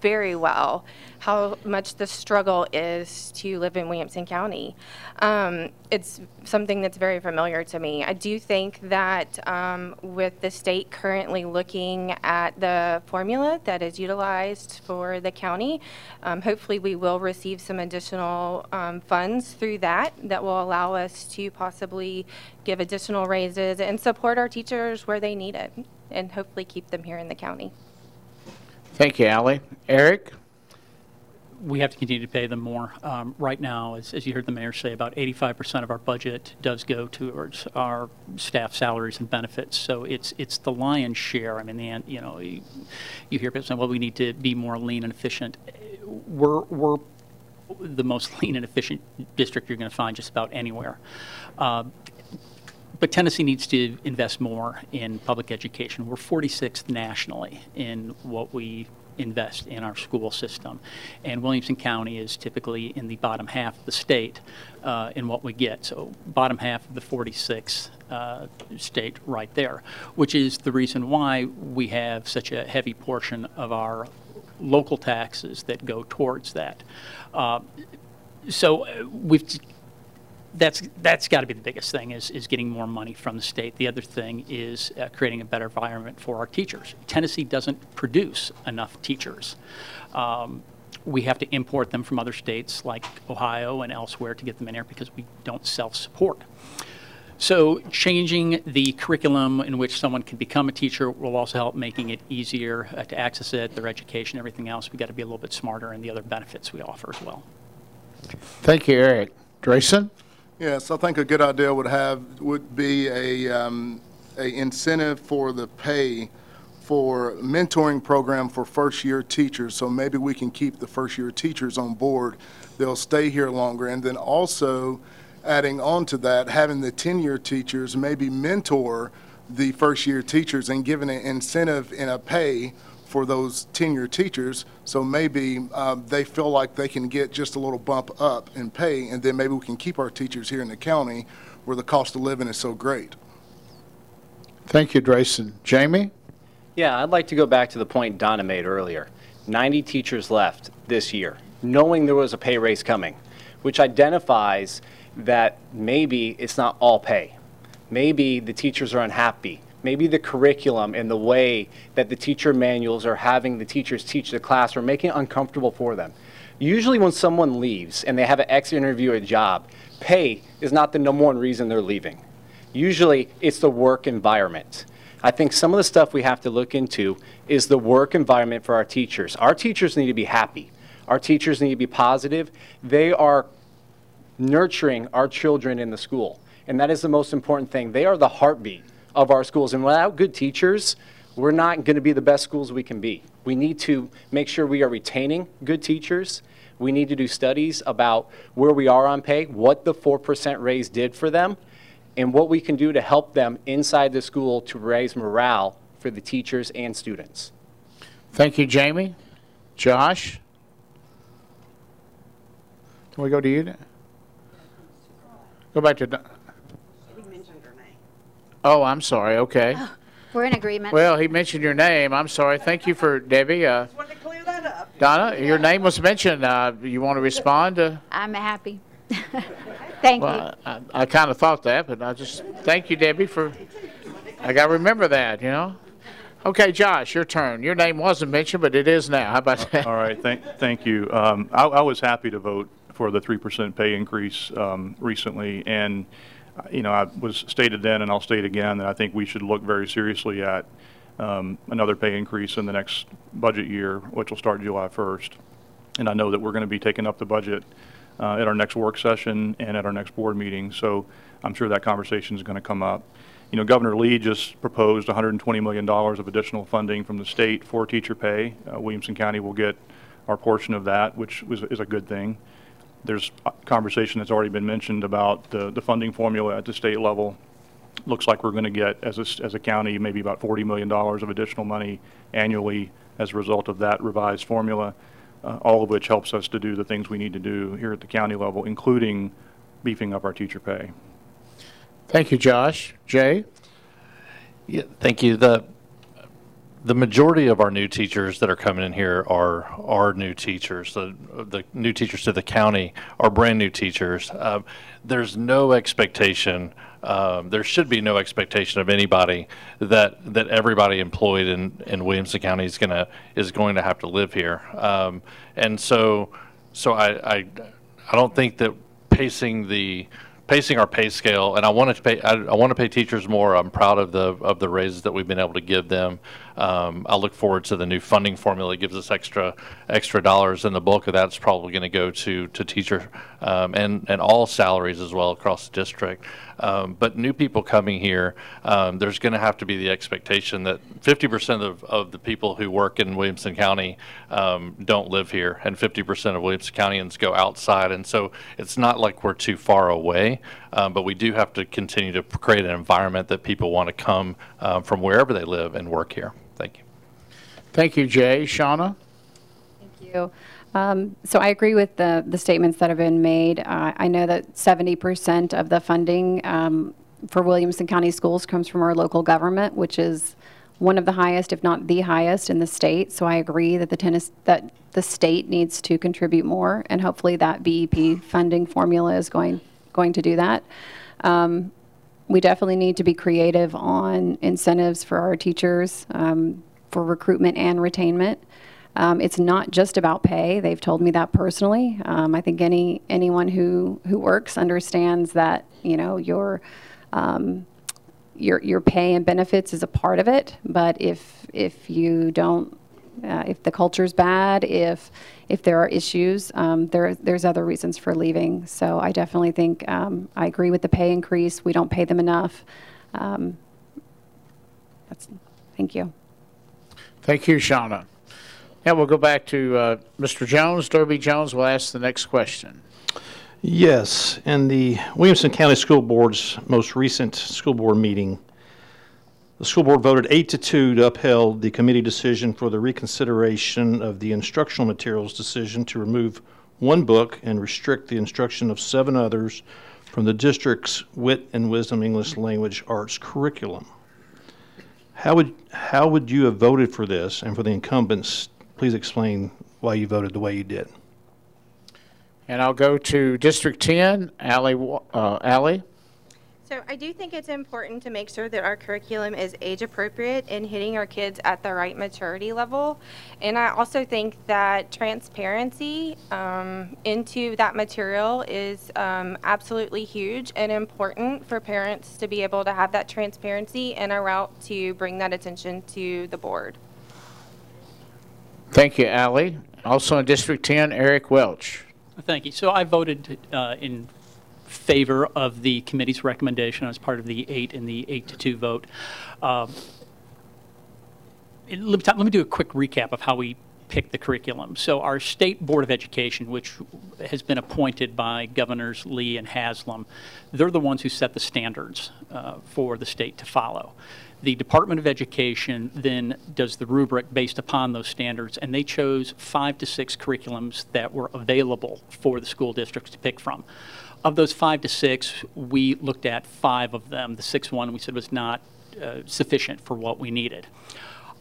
very well how much the struggle is to live in Williamson County. Um, it's something that's very familiar to me. I do think that um, with the state currently looking at the formula that is utilized for the county, um, hopefully we will receive some additional um, funds through that that will allow us to possibly give additional raises and support our teachers where they need it and hopefully keep them here in the county. Thank you, Allie. Eric? we have to continue to pay them more. Um, right now, as, as you heard the mayor say, about 85% of our budget does go towards our staff salaries and benefits. So it's it's the lion's share. I mean, the you know, you, you hear people saying, "Well, we need to be more lean and efficient." We're we're the most lean and efficient district you're going to find just about anywhere. Uh, but Tennessee needs to invest more in public education. We're 46th nationally in what we invest in our school system. And Williamson County is typically in the bottom half of the state uh, in what we get. So bottom half of the 46th uh, state right there, which is the reason why we have such a heavy portion of our local taxes that go towards that. Uh, so uh, we've that's that's got to be the biggest thing is is getting more money from the state. The other thing is uh, creating a better environment for our teachers. Tennessee doesn't produce enough teachers. Um, we have to import them from other states like Ohio and elsewhere to get them in here because we don't self-support. So changing the curriculum in which someone can become a teacher will also help making it easier uh, to access it, their education, everything else. We've got to be a little bit smarter in the other benefits we offer as well. Thank you, Eric. Drayson? Yes, I think a good idea would have, would be a, um, a incentive for the pay for mentoring program for first-year teachers. So maybe we can keep the first-year teachers on board. They'll stay here longer. And then also adding on to that, having the 10-year teachers maybe mentor the first-year teachers and giving an incentive in a pay for those tenure teachers. So maybe um, they feel like they can get just a little bump up in pay, and then maybe we can keep our teachers here in the county where the cost of living is so great. Thank you, Drayson. Jamie? Yeah, I'd like to go back to the point Donna made earlier. 90 teachers left this year, knowing there was a pay raise coming, which identifies that maybe it's not all pay. Maybe the teachers are unhappy. Maybe the curriculum and the way that the teacher manuals are having the teachers teach the class are making it uncomfortable for them. Usually when someone leaves and they have an exit interview a job, pay is not the number one reason they're leaving. Usually it's the work environment. I think some of the stuff we have to look into is the work environment for our teachers. Our teachers need to be happy. Our teachers need to be positive. They are nurturing our children in the school. And that is the most important thing. They are the heartbeat of our schools. And without good teachers, we're not going to be the best schools we can be. We need to make sure we are retaining good teachers. We need to do studies about where we are on pay, what the 4% raise did for them, and what we can do to help them inside the school to raise morale for the teachers and students. Thank you, Jamie. Josh? Can we go to you? Go back to. Don- Oh, I'm sorry. Okay. We're in agreement. Well, he mentioned your name. I'm sorry. Thank you for Debbie. Uh, Donna, your name was mentioned. Uh, you want to respond to? I'm happy. Thank you. Well, I, I kind of thought that, but I just thank you, Debbie, for. I got to remember that, you know. Okay, Josh, your turn. Your name wasn't mentioned, but it is now. How about that? All right, thank, thank you. Um, I, I was happy to vote for the 3% pay increase um, recently, and, uh, you know, I was stated then, and I'll state again, that I think we should look very seriously at um, another pay increase in the next budget year, which will start July 1st. And I know that we're going to be taking up the budget uh, at our next work session and at our next board meeting, so I'm sure that conversation is going to come up. You know, Governor Lee just proposed $120 million of additional funding from the state for teacher pay. Uh, Williamson County will get our portion of that, which was, is a good thing. There's a conversation that's already been mentioned about the, the funding formula at the state level. Looks like we're going to get, as a, as a county, maybe about $40 million of additional money annually as a result of that revised formula, uh, all of which helps us to do the things we need to do here at the county level, including beefing up our teacher pay. Thank you, Josh. Jay? Yeah, thank you. The the majority of our new teachers that are coming in here are are new teachers. The the new teachers to the county are brand new teachers. Um, there's no expectation. Um, there should be no expectation of anybody that that everybody employed in, in Williamson County is gonna is going to have to live here. Um, and so so I, I I don't think that pacing the pacing our pay scale, and I want to pay. I, I want to pay teachers more. I'm proud of the of the raises that we've been able to give them. Um, I look forward to the new funding formula. It gives us extra extra dollars, and the bulk of that's probably going to go to to teacher um, and and all salaries as well across the district. Um, but new people coming here, um, there's going to have to be the expectation that 50% of, of the people who work in Williamson County um, don't live here, and 50% of Williamson Countyans go outside. And so it's not like we're too far away, um, but we do have to continue to create an environment that people want to come from wherever they live and work here. Thank you. Thank you, Jay. Shauna? Thank you. Um, So I agree with the, the statements that have been made. Uh, I know that 70% of the funding um, for Williamson County Schools comes from our local government, which is one of the highest, if not the highest, in the state. So I agree that the tennis, that the state needs to contribute more, and hopefully that BEP funding formula is going, going to do that. Um, We definitely need to be creative on incentives for our teachers, um, for recruitment and retainment. Um, it's not just about pay. They've told me that personally. Um, I think any anyone who who works understands that you know your um, your your pay and benefits is a part of it. But if if you don't, uh, if the culture's bad, if if there are issues, um, there there's other reasons for leaving. So I definitely think um, I agree with the pay increase. We don't pay them enough. Um, that's thank you. Thank you, Shauna. Now we'll go back to uh, Mr. Jones. Debbie Jones will ask the next question. Yes, in the Williamson County School Board's most recent school board meeting, the school board voted eight to two to upheld the committee decision for the reconsideration of the instructional materials decision to remove one book and restrict the instruction of seven others from the district's Wit and Wisdom English Language Arts curriculum. How would, how would you have voted for this? And for the incumbents, please explain why you voted the way you did. And I'll go to District 10, Allie, Wa- uh, Allie. So I do think it's important to make sure that our curriculum is age appropriate and hitting our kids at the right maturity level. And I also think that transparency um, into that material is um, absolutely huge and important for parents to be able to have that transparency and a route to bring that attention to the board. Thank you, Allie. Also in District 10, Eric Welch. Thank you. So I voted uh, in favor of the committee's recommendation as part of the eight and the eight to two vote. And Let me, let me do a quick recap of how we picked the curriculum. So our State Board of Education, which has been appointed by Governors Lee and Haslam, they're the ones who set the standards uh, for the state to follow. The Department of Education then does the rubric based upon those standards, and they chose five to six curriculums that were available for the school districts to pick from. Of those five to six, we looked at five of them. The sixth one we said was not uh, sufficient for what we needed.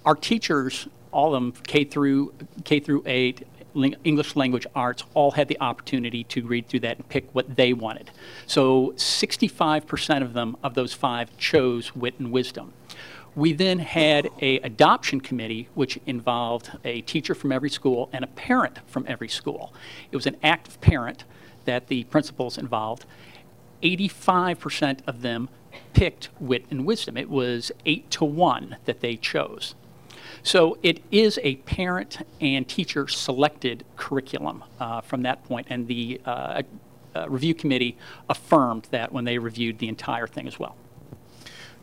Our teachers, all of them, K through K through eight, English language arts, all had the opportunity to read through that and pick what they wanted. So 65% of them, of those five, chose wit and wisdom. We then had a adoption committee, which involved a teacher from every school and a parent from every school. It was an active parent that the principals involved. 85% of them picked wit and wisdom. It was eight to one that they chose. So it is a parent and teacher selected curriculum uh, from that point, and the uh, uh, review committee affirmed that when they reviewed the entire thing as well.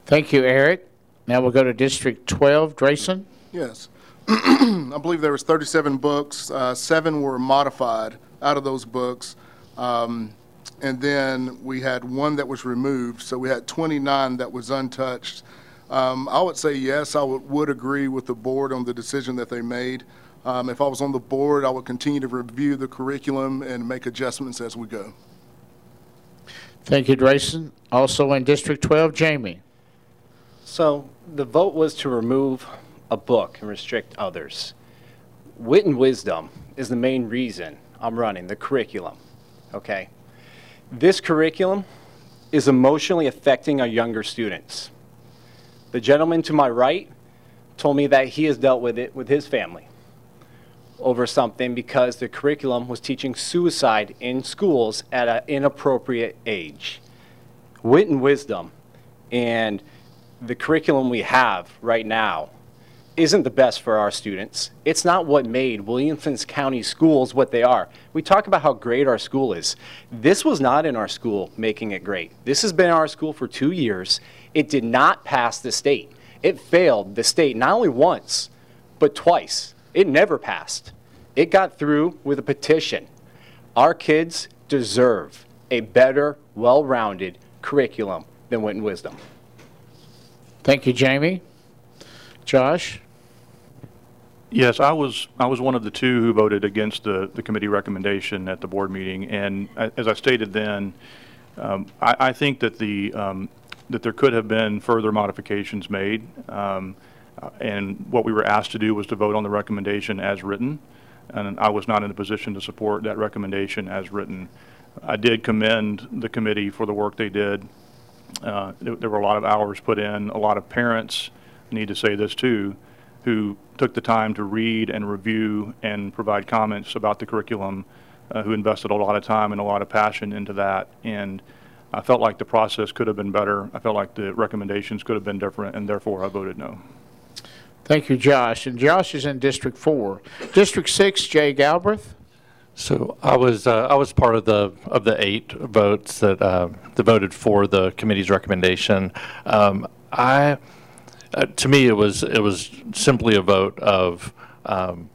Thank you, Eric. Now we'll go to District 12, Drayson. Yes. I believe there was 37 books. Uh, seven were modified out of those books. Um, and then we had one that was removed, so we had 29 that was untouched. Um, I would say yes, I would, would agree with the board on the decision that they made. Um, if I was on the board, I would continue to review the curriculum and make adjustments as we go. Thank you, Drayson. Also in District 12, Jamie. So the vote was to remove a book and restrict others. Wit and wisdom is the main reason I'm running the curriculum. Okay? This curriculum is emotionally affecting our younger students. The gentleman to my right told me that he has dealt with it with his family over something because the curriculum was teaching suicide in schools at an inappropriate age. Wit and wisdom and the curriculum we have right now isn't the best for our students. It's not what made Williamson County schools what they are. We talk about how great our school is. This was not in our school making it great. This has been our school for two years. It did not pass the state. It failed the state not only once, but twice. It never passed. It got through with a petition. Our kids deserve a better, well rounded curriculum than Wit and Wisdom. Thank you, Jamie. Josh? Yes, I was, I was one of the two who voted against the, the committee recommendation at the board meeting. And as I stated then, um, I, I think that the, um, that there could have been further modifications made. Um, And what we were asked to do was to vote on the recommendation as written. And I was not in a position to support that recommendation as written. I did commend the committee for the work they did. Uh, There there were a lot of hours put in. A lot of parents, need to say this too, who took the time to read and review and provide comments about the curriculum, uh, who invested a lot of time and a lot of passion into that. And I felt like the process could have been better. I felt like the recommendations could have been different, and therefore I voted no. Thank you, Josh. And Josh is in District 4. District 6, Jay Galbraith. So I was uh, I was part of the of the eight votes that uh, that voted for the committee's recommendation. Um, I uh, to me it was it was simply a vote of um,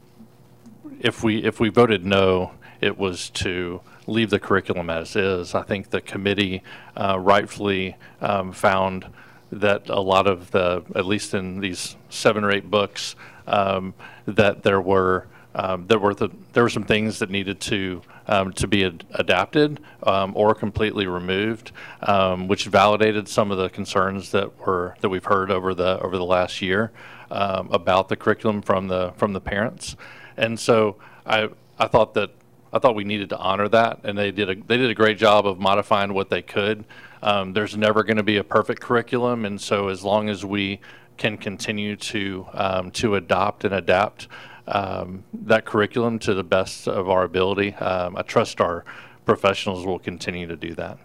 if we if we voted no, it was to leave the curriculum as is. I think the committee uh, rightfully um, found that a lot of the at least in these seven or eight books um, that there were um, there were the, there were some things that needed to um, to be ad- adapted um, or completely removed, um, which validated some of the concerns that were that we've heard over the over the last year um, about the curriculum from the from the parents, and so I I thought that I thought we needed to honor that, and they did a, they did a great job of modifying what they could. Um, there's never going to be a perfect curriculum, and so as long as we can continue to, to adopt and adapt um, that curriculum to the best of our ability, um, I trust our professionals will continue to do that.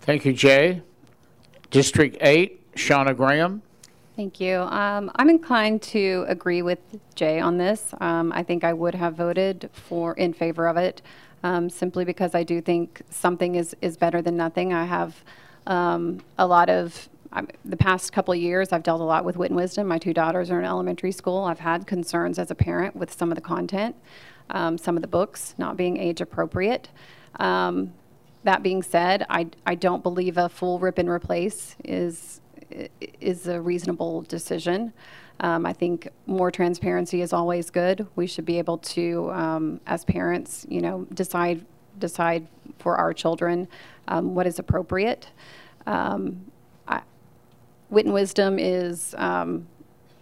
Thank you, Jay. District 8, Shauna Graham. Thank you. Um, I'm inclined to agree with Jay on this. Um, I think I would have voted for in favor of it, um, simply because I do think something is is better than nothing. I have um, a lot of I'm, the past couple of years. I've dealt a lot with wit and wisdom. My two daughters are in elementary school. I've had concerns as a parent with some of the content, um, some of the books not being age appropriate. Um, that being said, I, I don't believe a full rip and replace is is a reasonable decision. Um, I think more transparency is always good. We should be able to, um, as parents, you know, decide decide for our children um, what is appropriate. Um, wit and wisdom is. Um,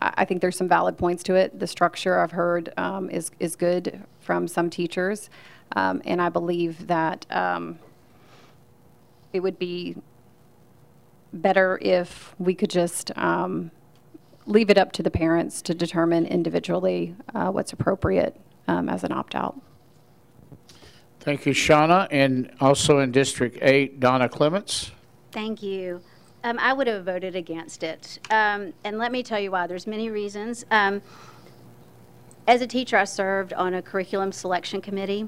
I, I think there's some valid points to it. The structure I've heard um, is is good from some teachers, and I believe that it would be better if we could just um, leave it up to the parents to determine individually uh, what's appropriate um, as an opt-out. Thank you, Shauna. And also in District 8, Donna Clements. Thank you. Um, I would have voted against it. Um, and let me tell you why. There's many reasons. Um, as a teacher, I served on a curriculum selection committee.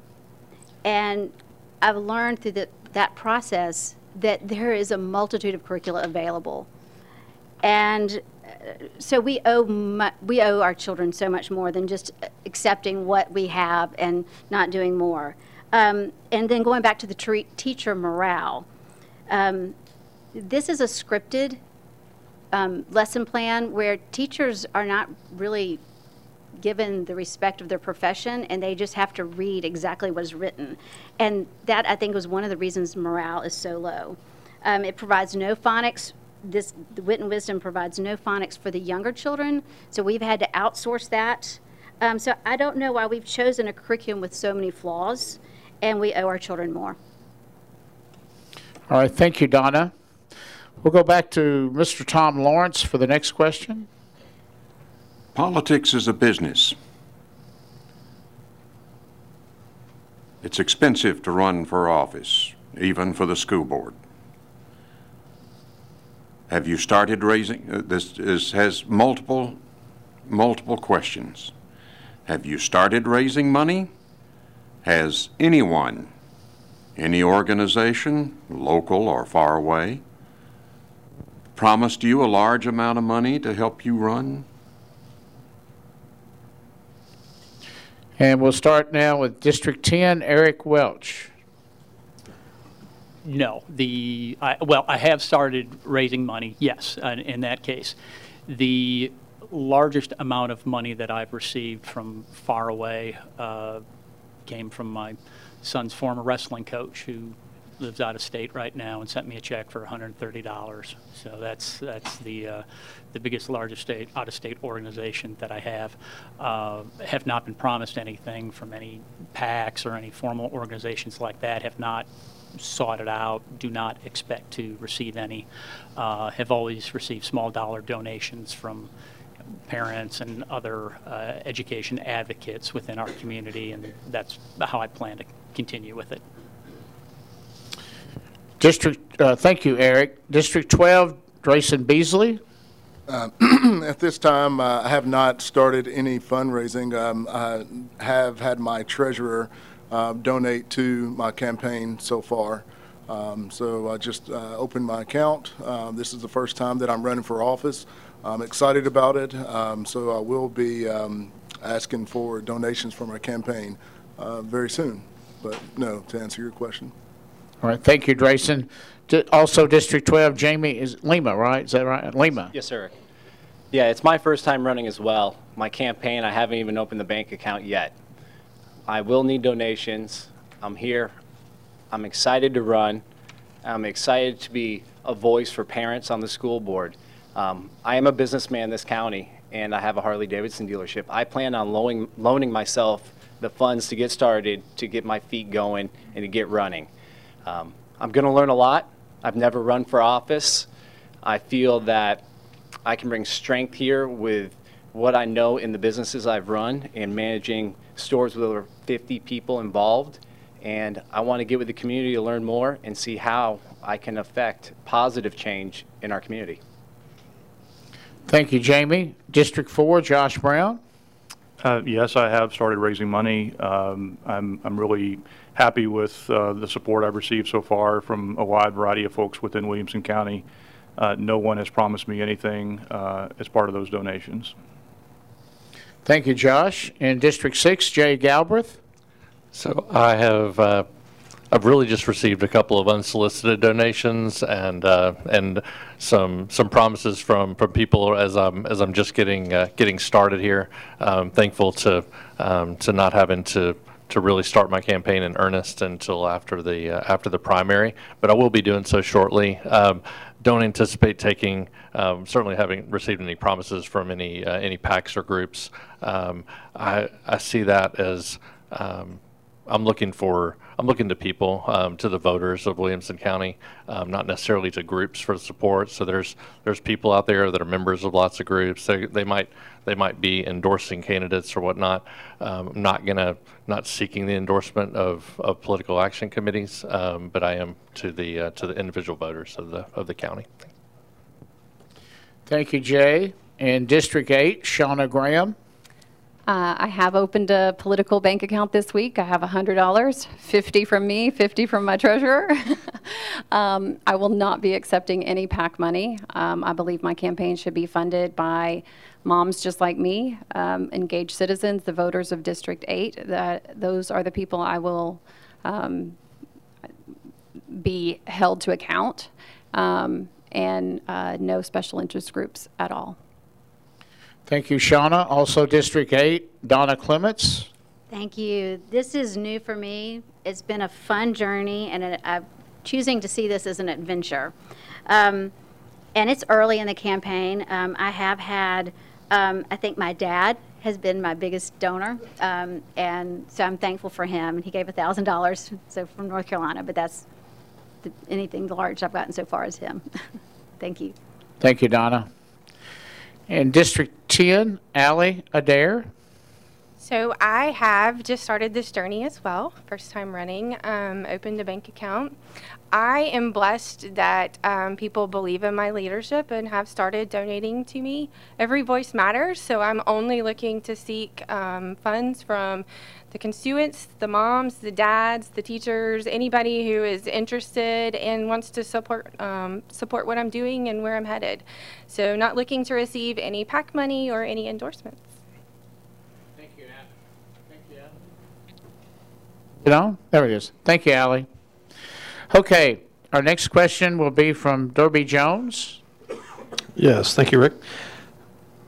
And I've learned through the, that process that there is a multitude of curricula available. And uh, so we owe we owe our children so much more than just accepting what we have and not doing more. Um, and then going back to the teacher morale, um, this is a scripted um, lesson plan where teachers are not really given the respect of their profession and they just have to read exactly what is written. And that, I think, was one of the reasons morale is so low. Um, it provides no phonics. This the Wit and Wisdom provides no phonics for the younger children, so we've had to outsource that. Um, so I don't know why we've chosen a curriculum with so many flaws, and we owe our children more. All right, thank you, Donna. We'll go back to Mr. Tom Lawrence for the next question. Politics is a business. It's expensive to run for office, even for the school board. Have you started raising, uh, this is, has multiple, multiple questions. Have you started raising money? Has anyone, any organization, local or far away, promised you a large amount of money to help you run? And we'll start now with District 10, Eric Welch. No, the, I, well, I have started raising money, yes, in, in that case. The largest amount of money that I've received from far away uh, came from my son's former wrestling coach who lives out of state right now and sent me a check for $130. So that's that's the uh, the biggest, largest state out of state organization that I have. Uh, have not been promised anything from any PACs or any formal organizations like that. Have not sought it out. Do not expect to receive any. Uh, have always received small dollar donations from parents and other uh, education advocates within our community, and that's how I plan to continue with it. District, uh, thank you, Eric. District 12, Drayson Beasley. Uh, at this time, uh, I have not started any fundraising. Um, I have had my treasurer uh, donate to my campaign so far. Um, so I just uh, opened my account. Uh, this is the first time that I'm running for office. I'm excited about it. Um, so I will be um, asking for donations for my campaign very soon. But no, to answer your question. All right, thank you, Drayson. Also, District 12, Jamie is Lima, right? Is that right? Lima. Yes, sir. Yeah, it's my first time running as well. My campaign, I haven't even opened the bank account yet. I will need donations. I'm here. I'm excited to run. I'm excited to be a voice for parents on the school board. Um, I am a businessman in this county, and I have a Harley Davidson dealership. I plan on loaning, loaning myself the funds to get started, to get my feet going, and to get running. Um, I'm going to learn a lot. I've never run for office. I feel that I can bring strength here with what I know in the businesses I've run and managing stores with over 50 people involved. And I want to get with the community to learn more and see how I can affect positive change in our community. Thank you, Jamie. District 4, Josh Brown. Uh, Yes, I have started raising money. Um, I'm, I'm really happy with uh, the support I've received so far from a wide variety of folks within Williamson County. Uh, No one has promised me anything uh, as part of those donations. Thank you, Josh. In District 6, Jay Galbraith. So I have, uh, I've really just received a couple of unsolicited donations and, uh, and some, some promises from, from people as I'm, as I'm just getting, uh, getting started here. I'm Thankful to, um, to not having to, to really start my campaign in earnest until after the, uh, after the primary, but I will be doing so shortly. Um, Don't anticipate taking, um, certainly having received any promises from any, uh, any PACs or groups. Um, I, I see that as, um, I'm looking for, I'm looking to people, um, to the voters of Williamson County, um, not necessarily to groups for support. So there's, there's people out there that are members of lots of groups. They, they might, they might be endorsing candidates or whatnot. Um, I'm not gonna, not seeking the endorsement of, of political action committees, um, but I am to the, uh, to the individual voters of the, of the county. Thank you, Jay. In District 8, Shauna Graham. Uh, I have opened a political bank account this week. I have $100, 50 from me, 50 from my treasurer. um, I will not be accepting any PAC money. Um, I believe my campaign should be funded by moms just like me, um, engaged citizens, the voters of District 8. That those are the people I will um, be held to account, um, and uh, no special interest groups at all. Thank you, Shauna. Also, District 8, Donna Clements. Thank you. This is new for me. It's been a fun journey, and it- I'm choosing to see this as an adventure. Um, and it's early in the campaign. Um, I have had, um, I think my dad has been my biggest donor, um, and so I'm thankful for him. And he gave $1,000, so from North Carolina, but that's the, anything large I've gotten so far is him. Thank you. Thank you, Donna. In District 10, Allie Adair. So I have just started this journey as well, first time running, um, opened a bank account. I am blessed that um, people believe in my leadership and have started donating to me. Every voice matters, so I'm only looking to seek um, funds from the constituents, the moms, the dads, the teachers, anybody who is interested and wants to support um, support what I'm doing and where I'm headed. So not looking to receive any PAC money or any endorsements. Thank you Ann. Thank you, Allie. You know, there it is. Thank you, Allie. Okay, our next question will be from Debbie Jones. Yes, thank you, Rick.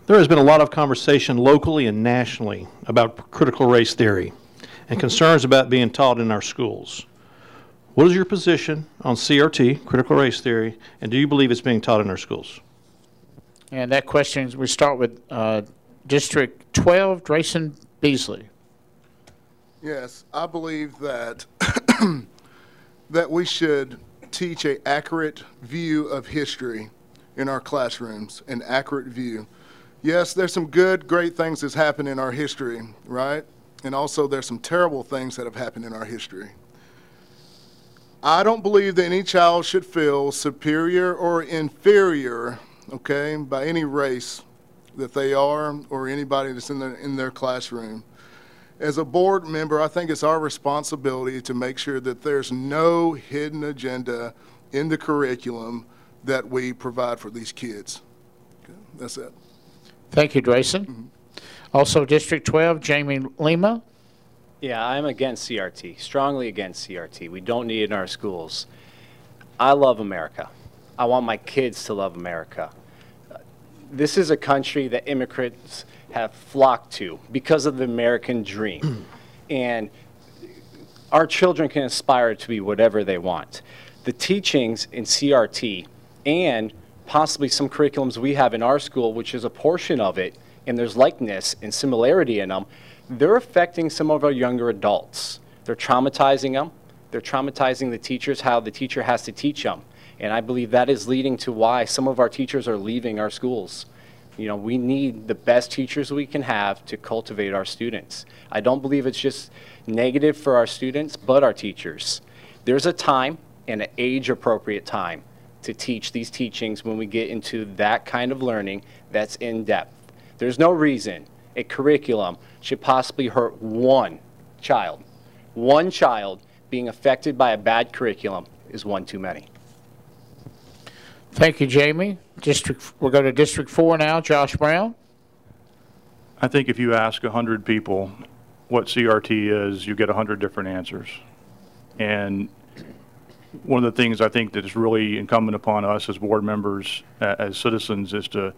There has been a lot of conversation locally and nationally about critical race theory and concerns about being taught in our schools. What is your position on CRT, critical race theory, and do you believe it's being taught in our schools? And that question, we start with uh, District 12, Drayson Beasley. Yes, I believe that that we should teach a accurate view of history in our classrooms, an accurate view. Yes, there's some good, great things that's happened in our history, right? And also there's some terrible things that have happened in our history. I don't believe that any child should feel superior or inferior, okay, by any race that they are or anybody that's in, the, in their classroom. As a board member, I think it's our responsibility to make sure that there's no hidden agenda in the curriculum that we provide for these kids. Okay, That's it. Thank you, Drayson. Mm-hmm. Also, District 12, Jamie Lima. Yeah, I'm against CRT, strongly against CRT. We don't need it in our schools. I love America. I want my kids to love America. This is a country that immigrants have flocked to because of the American dream. and our children can aspire to be whatever they want. The teachings in CRT and possibly some curriculums we have in our school, which is a portion of it, and there's likeness and similarity in them, they're affecting some of our younger adults. They're traumatizing them. They're traumatizing the teachers, how the teacher has to teach them. And I believe that is leading to why some of our teachers are leaving our schools. You know, we need the best teachers we can have to cultivate our students. I don't believe it's just negative for our students, but our teachers. There's a time and an age appropriate time to teach these teachings when we get into that kind of learning that's in depth. There's no reason a curriculum should possibly hurt one child. One child being affected by a bad curriculum is one too many. Thank you, Jamie. District, we'll go to District 4 now. Josh Brown. I think if you ask 100 people what CRT is, you get 100 different answers. And one of the things I think that is really incumbent upon us as board members, as citizens, is to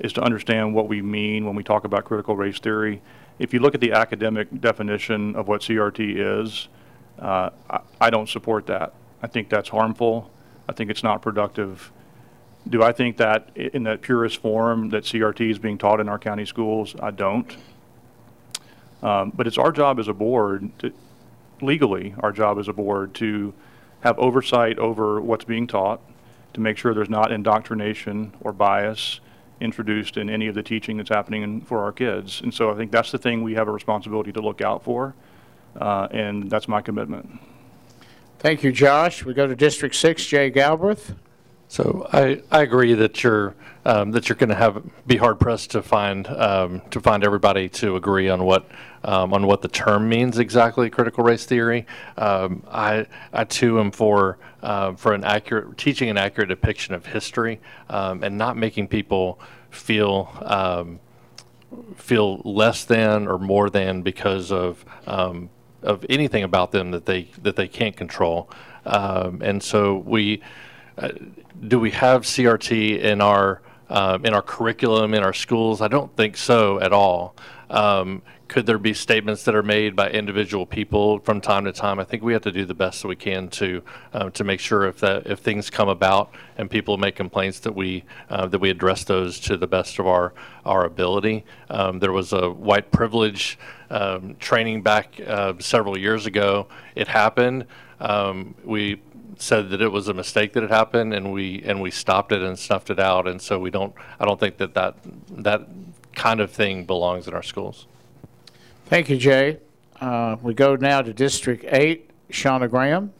is to understand what we mean when we talk about critical race theory. If you look at the academic definition of what CRT is, uh, I, I don't support that. I think that's harmful. I think it's not productive. Do I think that in that purest form that CRT is being taught in our county schools? I don't. Um, but it's our job as a board, to, legally, our job as a board to have oversight over what's being taught, to make sure there's not indoctrination or bias introduced in any of the teaching that's happening for our kids. And so I think that's the thing we have a responsibility to look out for, uh, and that's my commitment. Thank you, Josh. We go to District 6, Jay Galbraith. So I, I agree that you're um, that you're going to have be hard pressed to find um, to find everybody to agree on what um, on what the term means exactly. Critical race theory. Um, I I too am for uh, for an accurate teaching an accurate depiction of history um, and not making people feel um, feel less than or more than because of of anything about them that they that they can't control. and so we. Uh, do we have CRT in our um, in our curriculum in our schools? I don't think so at all. Could there be statements that are made by individual people from time to time? I think we have to do the best that we can to uh, to make sure if that if things come about and people make complaints that we uh, that we address those to the best of our our ability. Um, there was a white privilege um, training back uh, several years ago. It happened. Um, we said that it was a mistake that had happened, and we and we stopped it and snuffed it out. And so we don't. I don't think that that that kind of thing belongs in our schools. Thank you, Jay. Uh, we go now to District Eight. Shauna Graham.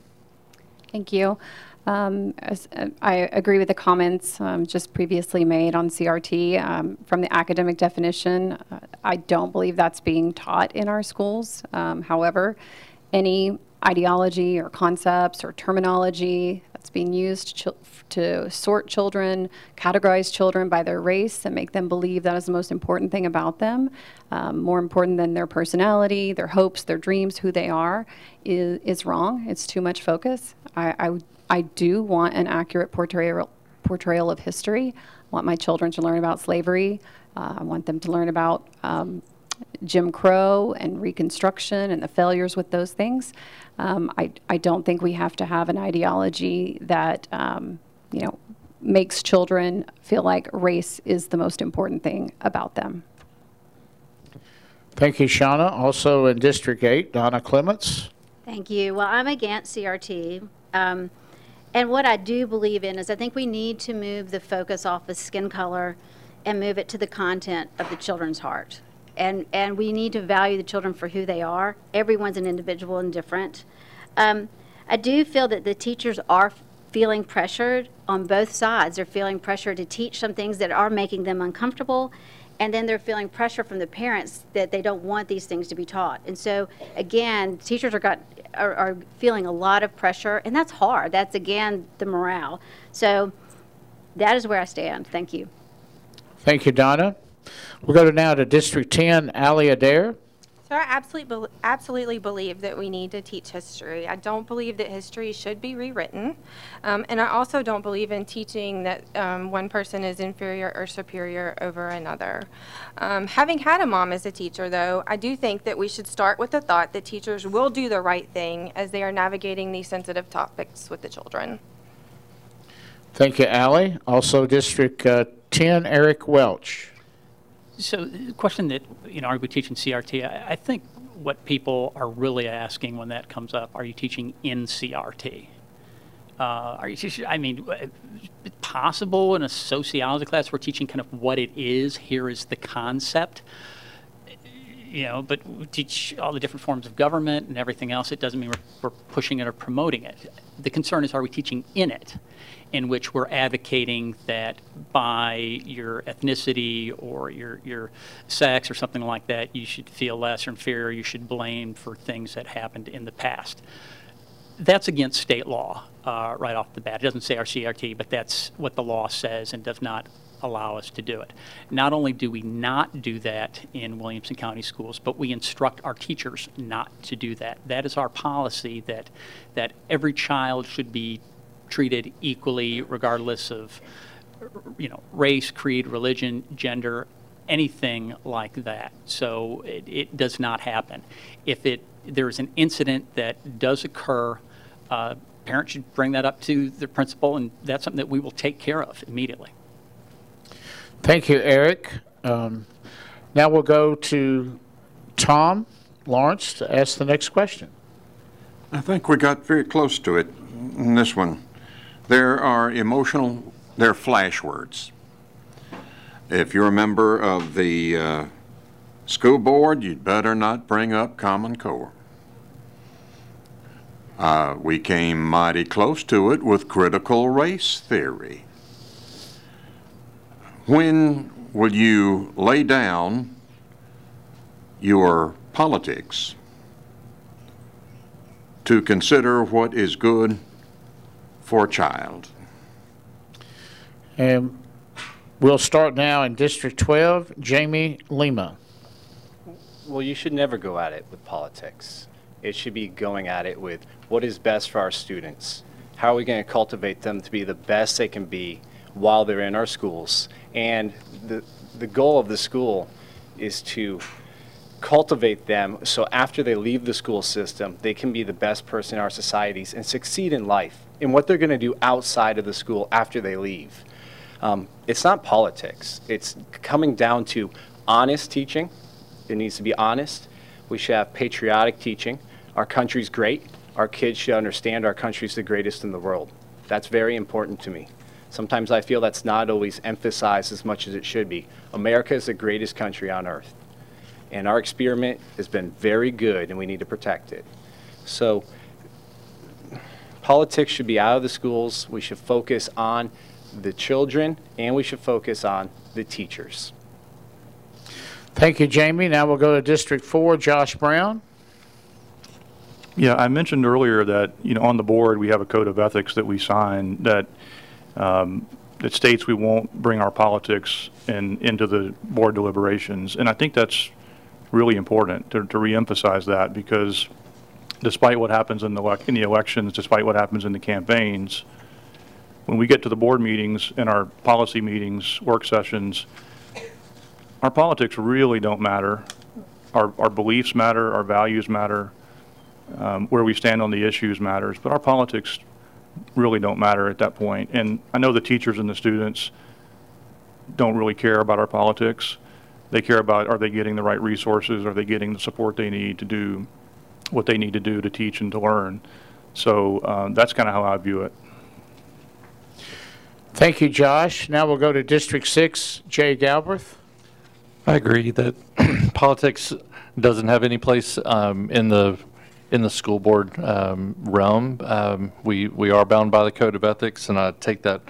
Thank you. Um, uh, I agree with the comments um, just previously made on CRT. Um, from the academic definition, uh, I don't believe that's being taught in our schools. Um, however, any ideology or concepts or terminology that's being used to sort children, categorize children by their race, and make them believe that is the most important thing about them, um, more important than their personality, their hopes, their dreams, who they are, is, is wrong. It's too much focus. I, I, I do want an accurate portrayal, portrayal of history. I want my children to learn about slavery. Uh, I want them to learn about um, Jim Crow and Reconstruction and the failures with those things. Um, I, I don't think we have to have an ideology that, um, you know, makes children feel like race is the most important thing about them. Thank you, Shauna. Also in District 8, Donna Clements. Thank you. Well, I'm against CRT. Um, and what I do believe in is I think we need to move the focus off of skin color and move it to the content of the children's heart and and we need to value the children for who they are. Everyone's an individual and different. Um, I do feel that the teachers are feeling pressured on both sides. They're feeling pressure to teach some things that are making them uncomfortable, and then they're feeling pressure from the parents that they don't want these things to be taught. And so, again, teachers are got are, are feeling a lot of pressure, and that's hard. That's again the morale. So, that is where I stand. Thank you. Thank you, Donna. We'll go to now to District 10, Allie Adair. So I absolutely, absolutely believe that we need to teach history. I don't believe that history should be rewritten. Um, and I also don't believe in teaching that um, one person is inferior or superior over another. Um, having had a mom as a teacher, though, I do think that we should start with the thought that teachers will do the right thing as they are navigating these sensitive topics with the children. Thank you, Allie. Also, District uh, 10, Eric Welch. So the question that, you know, are we teaching CRT? I, I think what people are really asking when that comes up, are you teaching in CRT? Uh, are you teaching, I mean, possible in a sociology class, we're teaching kind of what it is, here is the concept. You know, but we teach all the different forms of government and everything else. It doesn't mean we're, we're pushing it or promoting it. The concern is, are we teaching in it? in which we're advocating that by your ethnicity or your, your sex or something like that, you should feel less or inferior, you should blame for things that happened in the past. That's against state law uh, right off the bat. It doesn't say our CRT, but that's what the law says and does not allow us to do it. Not only do we not do that in Williamson County schools, but we instruct our teachers not to do that. That is our policy that that every child should be treated equally regardless of you know race creed religion gender anything like that so it, it does not happen if it there's an incident that does occur uh, parents should bring that up to the principal and that's something that we will take care of immediately Thank you, Eric. Um, Now we'll go to Tom Lawrence to ask the next question. I think we got very close to it in this one. There are emotional, there are flash words. If you're a member of the uh, school board, you'd better not bring up Common Core. Uh, we came mighty close to it with critical race theory. When will you lay down your politics to consider what is good for a child? And we'll start now in District 12, Jamie Lima. Well, you should never go at it with politics. It should be going at it with what is best for our students. How are we going to cultivate them to be the best they can be while they're in our schools? And the, the goal of the school is to cultivate them so after they leave the school system, they can be the best person in our societies and succeed in life in what they're going to do outside of the school after they leave. Um, it's not politics. It's coming down to honest teaching. It needs to be honest. We should have patriotic teaching. Our country's great. Our kids should understand our country's the greatest in the world. That's very important to me. Sometimes I feel that's not always emphasized as much as it should be. America is the greatest country on earth. And our experiment has been very good, and we need to protect it. So, politics should be out of the schools. We should focus on the children, and we should focus on the teachers. Thank you, Jamie. Now we'll go to District 4, Josh Brown. Yeah, I mentioned earlier that, you know, on the board, we have a code of ethics that we sign that, um, that states we won't bring our politics in, into the board deliberations. And I think that's really important to, to reemphasize that because despite what happens in the, in the elections, despite what happens in the campaigns, when we get to the board meetings and our policy meetings, work sessions, our politics really don't matter. Our, our beliefs matter, our values matter, um, where we stand on the issues matters, but our politics really don't matter at that point. And I know the teachers and the students don't really care about our politics. They care about are they getting the right resources, are they getting the support they need to do what they need to do to teach and to learn. So um, that's kind of how I view it. Thank you, Josh. Now we'll go to District 6, Jay Galbraith. I agree that politics doesn't have any place um, in the in the school board um, realm. Um, we we are bound by the code of ethics, and I take that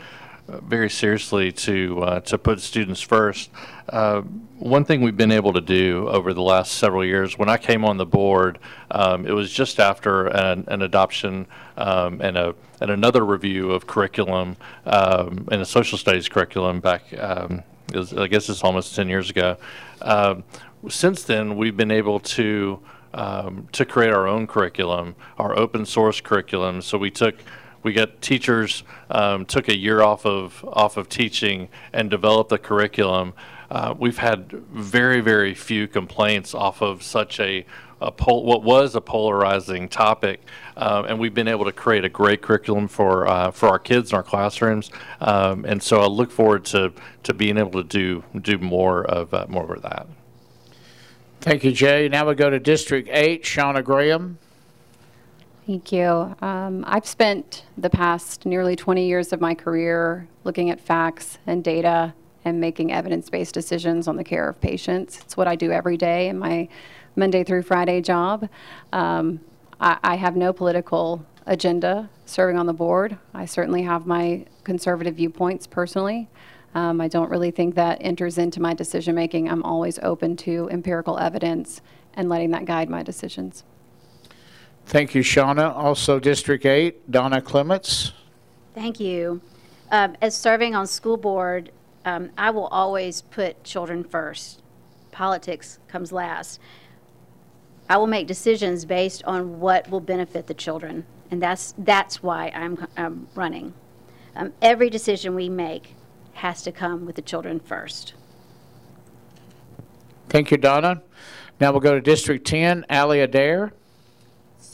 uh, very seriously to uh, to put students first. Uh, one thing we've been able to do over the last several years, when I came on the board, um, it was just after an, an adoption um, and a and another review of curriculum um, and a social studies curriculum back. Um, was- I guess it's almost 10 years ago. Um, since then, we've been able to um, to create our own curriculum, our open source curriculum. So we took we got teachers um, took a year off of off of teaching and developed the curriculum uh, we've had very, very few complaints off of such a, a what was a polarizing topic, uh, and we've been able to create a great curriculum for uh, for our kids in our classrooms. Um, and so I look forward to to being able to do do more of uh, more of that. Thank you, Jay. Now we go to District 8, Shauna Graham. Thank you. Um, I've spent the past nearly 20 years of my career looking at facts and data and making evidence-based decisions on the care of patients. It's what I do every day in my Monday through Friday job. Um, I, I have no political agenda serving on the board. I certainly have my conservative viewpoints personally. Um, I don't really think that enters into my decision making. I'm always open to empirical evidence and letting that guide my decisions. Thank you, Shauna. Also, District 8, Donna Clements. Thank you. Um, as serving on school board, um, I will always put children first. Politics comes last. I will make decisions based on what will benefit the children, and that's that's why I'm, I'm running. Um, every decision we make has to come with the children first. Thank you, Donna. Now we'll go to District 10, Allie Adair.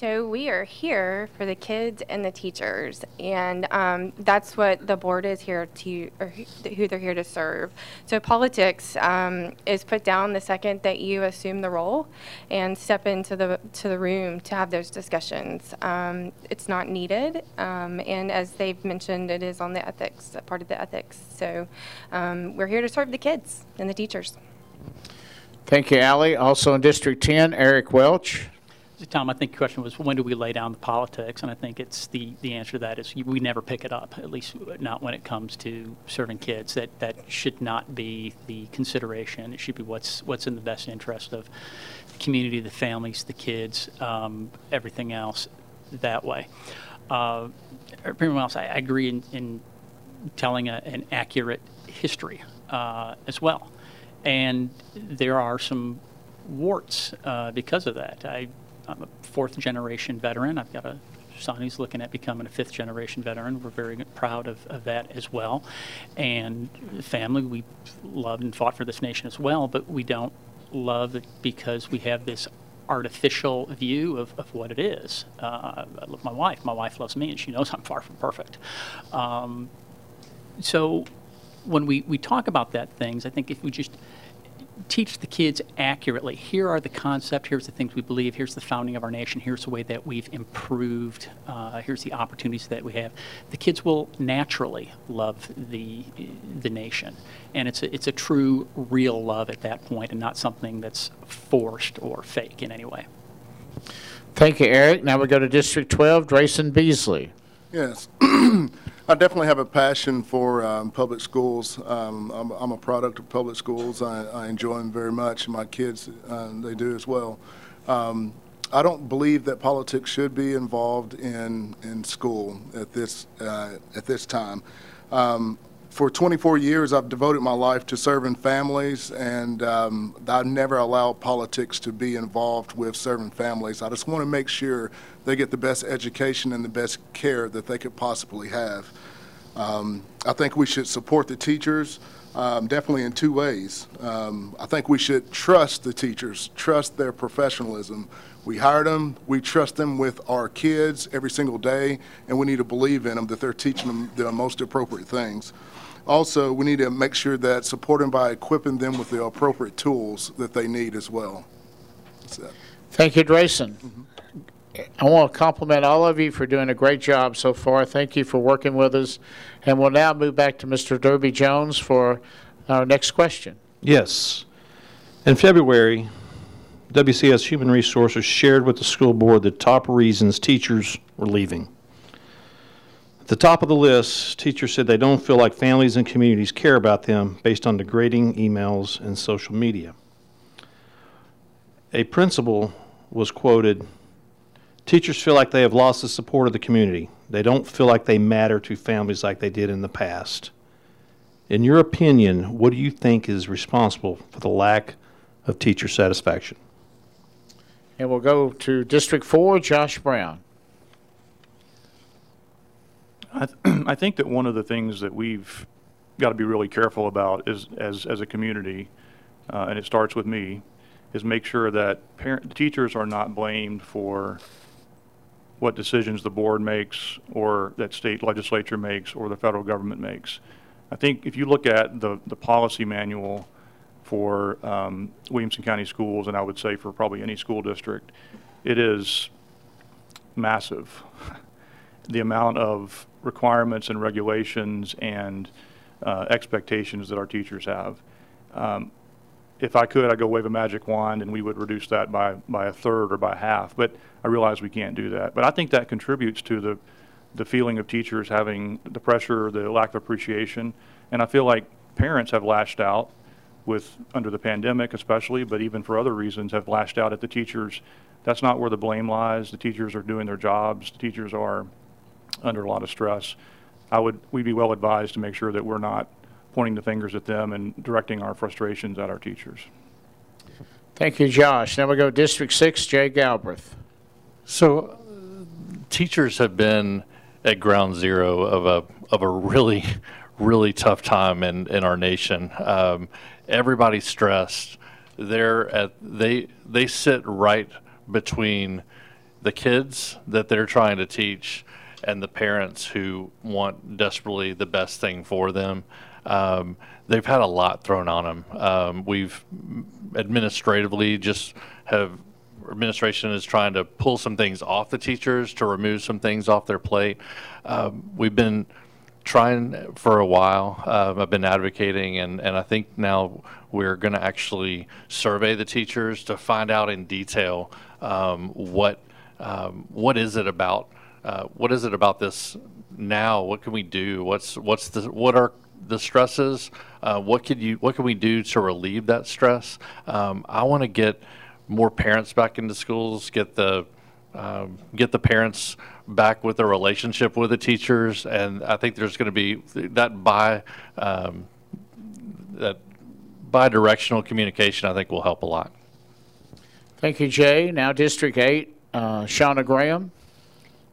So we are here for the kids and the teachers, and um, that's what the board is here to, or who they're here to serve. So politics um, is put down the second that you assume the role and step into the to the room to have those discussions. Um, it's not needed, um, and as they've mentioned, it is on the ethics part of the ethics. So um, we're here to serve the kids and the teachers. Thank you, Allie. Also in District 10, Eric Welch. Tom, I think the question was when do we lay down the politics? And I think it's the, the answer to that is we never pick it up, at least not when it comes to serving kids. That that should not be the consideration. It should be what's what's in the best interest of the community, the families, the kids, um, everything else that way. Uh, everyone else, I, I agree in, in telling a, an accurate history uh, as well. And there are some warts uh, because of that. I I'm a fourth generation veteran. I've got a son who's looking at becoming a fifth generation veteran. We're very proud of, of that as well. And family, we loved and fought for this nation as well, but we don't love it because we have this artificial view of, of what it is. Uh, I love my wife. My wife loves me, and she knows I'm far from perfect. Um, so when we, we talk about that things, I think if we just teach the kids accurately. Here are the concepts. Here's the things we believe. Here's the founding of our nation. Here's the way that we've improved. Uh, here's the opportunities that we have. The kids will naturally love the the nation, and it's a, it's a true, real love at that point, and not something that's forced or fake in any way. Thank you, Eric. Now we go to District 12, Drayson Beasley. Yes. I definitely have a passion for um, public schools. Um, I'm, I'm, a product of public schools. I, I enjoy them very much. and My kids, uh, they do as well. Um, I don't believe that politics should be involved in in school at this uh, at this time. Um, for 24 years, I've devoted my life to serving families, and um, I never allow politics to be involved with serving families. I just want to make sure they get the best education and the best care that they could possibly have. Um, I think we should support the teachers um, definitely in two ways. Um, I think we should trust the teachers, trust their professionalism. We hired them, we trust them with our kids every single day, and we need to believe in them that they're teaching them the most appropriate things. Also, we need to make sure that support them by equipping them with the appropriate tools that they need as well. Thank you, Drayson. Mm -hmm. I want to compliment all of you for doing a great job so far. Thank you for working with us. And we'll now move back to Mr. Derby Jones for our next question. Yes. In February, WCS Human Resources shared with the school board the top reasons teachers were leaving. At the top of the list, teachers said they don't feel like families and communities care about them based on degrading emails and social media. A principal was quoted Teachers feel like they have lost the support of the community. They don't feel like they matter to families like they did in the past. In your opinion, what do you think is responsible for the lack of teacher satisfaction? And we'll go to District 4, Josh Brown. I, th- I think that one of the things that we've got to be really careful about is, as, as a community, uh, and it starts with me, is make sure that parent, teachers are not blamed for what decisions the board makes or that state legislature makes or the federal government makes. I think if you look at the, the policy manual for um, Williamson County Schools, and I would say for probably any school district, it is massive. the amount of requirements and regulations and uh, expectations that our teachers have. Um, if I could, I'd go wave a magic wand and we would reduce that by, by a third or by half. But I realize we can't do that. But I think that contributes to the, the feeling of teachers having the pressure, the lack of appreciation. And I feel like parents have lashed out with, under the pandemic especially, but even for other reasons, have lashed out at the teachers. That's not where the blame lies. The teachers are doing their jobs. The teachers are under a lot of stress. I would, we'd be well advised to make sure that we're not pointing the fingers at them and directing our frustrations at our teachers. Thank you, Josh. Now we go District 6, Jay Galbraith. So, teachers have been at ground zero of a of a really, really tough time in in our nation. Um, everybody's stressed. They're at they they sit right between the kids that they're trying to teach and the parents who want desperately the best thing for them. Um, they've had a lot thrown on them. Um, we've administratively just have administration is trying to pull some things off the teachers to remove some things off their plate. Um, we've been trying for a while. Uh, I've been advocating, and, and I think now we're going to actually survey the teachers to find out in detail um, what um, what is it about uh, what is it about this now? What can we do? What's what's the what are the stresses? Uh, what could you what can we do to relieve that stress? Um, I want to get more parents back into schools. Get the um, get the parents back with a relationship with the teachers, and I think there's going to be that by um, that bi-directional communication. I think will help a lot. Thank you, Jay. Now District 8, uh, Shauna Graham.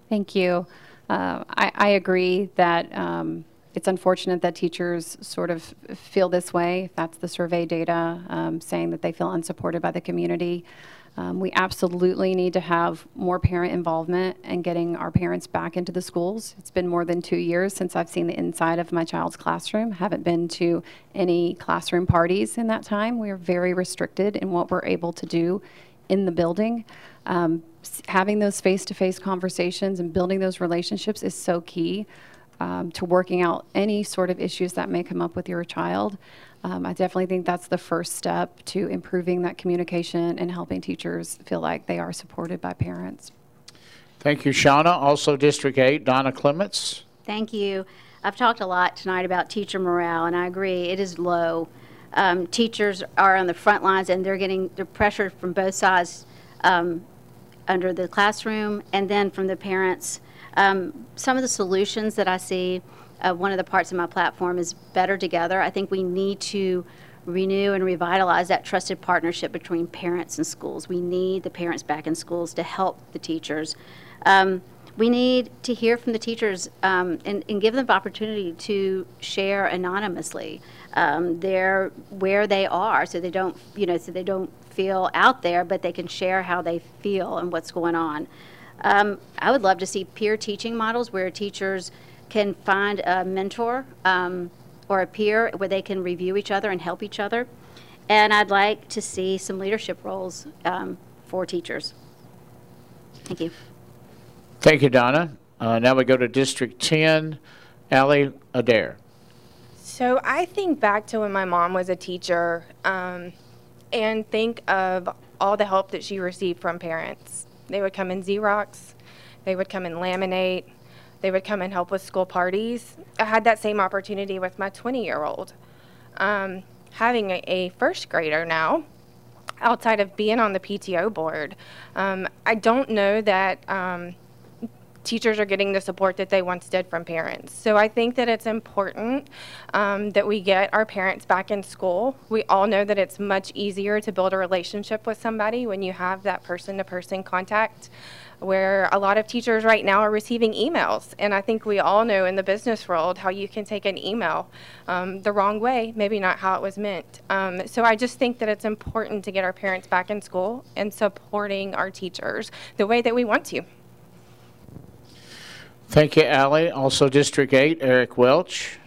Thank you. Uh, I, I, agree that um, it's unfortunate that teachers sort of feel this way. That's the survey data um, saying that they feel unsupported by the community. Um, we absolutely need to have more parent involvement and getting our parents back into the schools. It's been more than two years since I've seen the inside of my child's classroom. Haven't been to any classroom parties in that time. We are very restricted in what we're able to do in the building. Um, having those face-to-face conversations and building those relationships is so key um, to working out any sort of issues that may come up with your child. Um, I definitely think that's the first step to improving that communication and helping teachers feel like they are supported by parents. Thank you, Shauna. Also, District 8, Donna Clements. Thank you. I've talked a lot tonight about teacher morale, and I agree, it is low. Um, teachers are on the front lines, and they're getting the pressure from both sides um, under the classroom and then from the parents. Um, some of the solutions that I see, uh, one of the parts of my platform is better together. I think we need to renew and revitalize that trusted partnership between parents and schools. We need the parents back in schools to help the teachers. Um, we need to hear from the teachers um, and, and, give them the opportunity to share anonymously um, their where they are, so they don't, you know, so they don't feel out there, but they can share how they feel and what's going on. Um, I would love to see peer teaching models where teachers can find a mentor um, or a peer where they can review each other and help each other. And I'd like to see some leadership roles um, for teachers. Thank you. Thank you, Donna. Uh, now we go to District 10, Allie Adair. So I think back to when my mom was a teacher. Um, and think of all the help that she received from parents. They would come and Xerox, they would come and laminate, they would come and help with school parties. I had that same opportunity with my 20 year old. Um, having a, a, first grader now, outside of being on the PTO board, um, I don't know that. Teachers are getting the support that they once did from parents. So I think that it's important um, that we get our parents back in school. We all know that it's much easier to build a relationship with somebody when you have that person to person contact. where a lot of teachers right now are receiving emails. And I think we all know in the business world how you can take an email um, the wrong way, maybe not how it was meant. Um, so I just think that it's important to get our parents back in school and supporting our teachers the way that we want to. Thank you, Allie. Also, District 8, Eric Welch.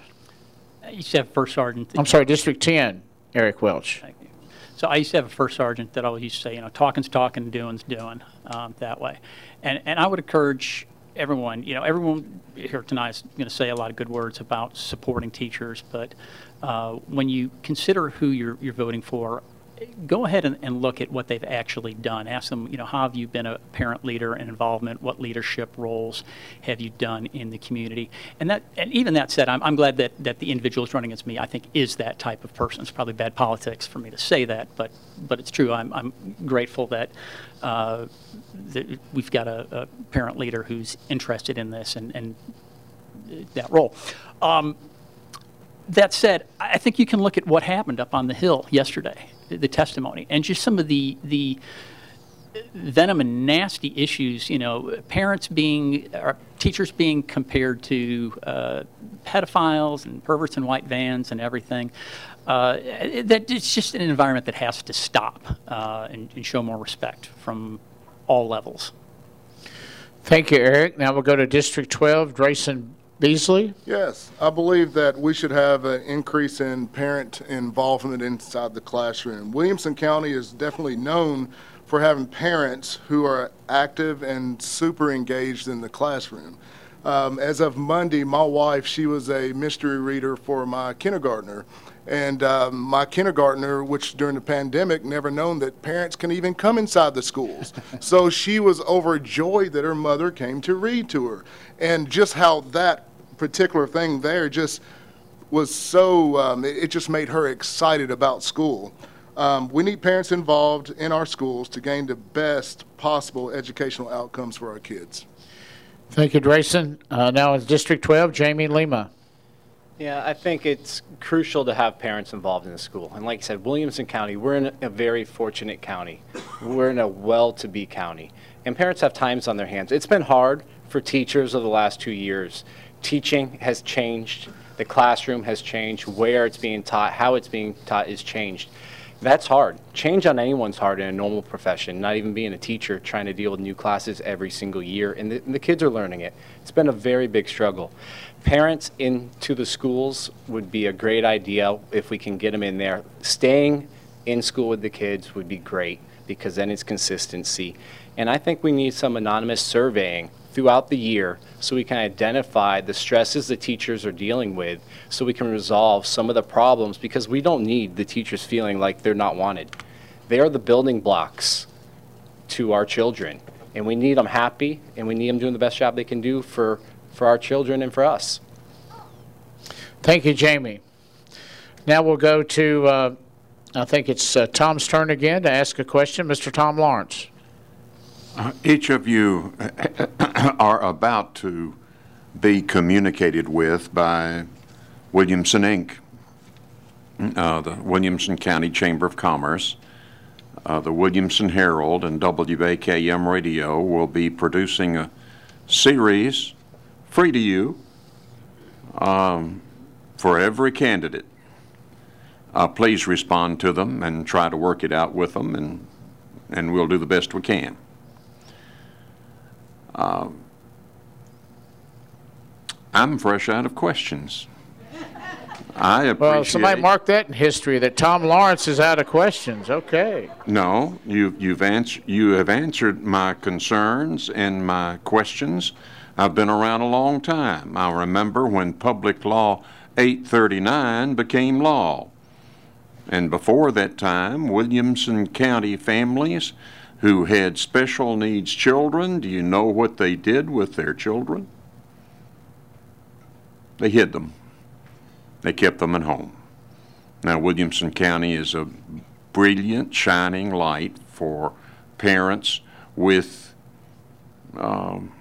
I used to have a first sergeant. I'm sorry, District 10, Eric Welch. Thank you. So I used to have a first sergeant that always used to say, you know, talking's talking, doing's doing, um, that way. And, and I would encourage everyone, you know, everyone here tonight is going to say a lot of good words about supporting teachers, but uh, when you consider who you're, you're voting for, go ahead and, and look at what they've actually done. Ask them, you know, how have you been a parent leader and involvement? What leadership roles have you done in the community? And that, and even that said, I'm, I'm glad that, that the individual who's running against me, I think, is that type of person. It's probably bad politics for me to say that, but, but it's true. I'm, I'm grateful that, uh, that we've got a, a parent leader who's interested in this and, and that role. Um, that said, I think you can look at what happened up on the Hill yesterday, the testimony, and just some of the the venom and nasty issues. You know, parents being, or teachers being compared to uh, pedophiles and perverts in white vans and everything. Uh, that it's just an environment that has to stop uh, and, and show more respect from all levels. Thank you, Eric. Now we'll go to District 12, Drayson Beasley. Yes, I believe that we should have an increase in parent involvement inside the classroom. Williamson County is definitely known for having parents who are active and super engaged in the classroom. Um, as of Monday, my wife, she was a mystery reader for my kindergartner. And um, my kindergartner, which during the pandemic never known that parents can even come inside the schools. so she was overjoyed that her mother came to read to her. And just how that particular thing there just was so, um, it, it, just made her excited about school. Um, we need parents involved in our schools to gain the best possible educational outcomes for our kids. Thank you, Drayson. Uh, now in District 12, Jamie Lima. Yeah, I think it's crucial to have parents involved in the school. And like I said, Williamson County, we're in a very fortunate county. We're in a well-to-be county. And parents have times on their hands. It's been hard for teachers over the last two years teaching has changed, the classroom has changed, where it's being taught, how it's being taught is changed. That's hard. Change on anyone's hard in a normal profession, not even being a teacher, trying to deal with new classes every single year, and the, and the kids are learning it. It's been a very big struggle. Parents into the schools would be a great idea if we can get them in there. Staying in school with the kids would be great because then it's consistency. And I think we need some anonymous surveying throughout the year so we can identify the stresses the teachers are dealing with so we can resolve some of the problems because we don't need the teachers feeling like they're not wanted. They are the building blocks to our children and we need them happy and we need them doing the best job they can do for, for our children and for us. Thank you, Jamie. Now we'll go to, uh, I think it's uh, Tom's turn again to ask a question. Mr. Tom Lawrence. Uh, each of you are about to be communicated with by Williamson Inc., uh, the Williamson County Chamber of Commerce. Uh, the Williamson Herald and WAKM Radio will be producing a series free to you um, for every candidate. Uh, please respond to them and try to work it out with them, and, and we'll do the best we can. Uh, I'm fresh out of questions. I appreciate. Well, somebody mark that in history that Tom Lawrence is out of questions. Okay. No, you, you've answered. You have answered my concerns and my questions. I've been around a long time. I remember when Public Law 839 became law, and before that time, Williamson County families who had special needs children, do you know what they did with their children? They hid them. They kept them at home. Now, Williamson County is a brilliant, shining light for parents with um,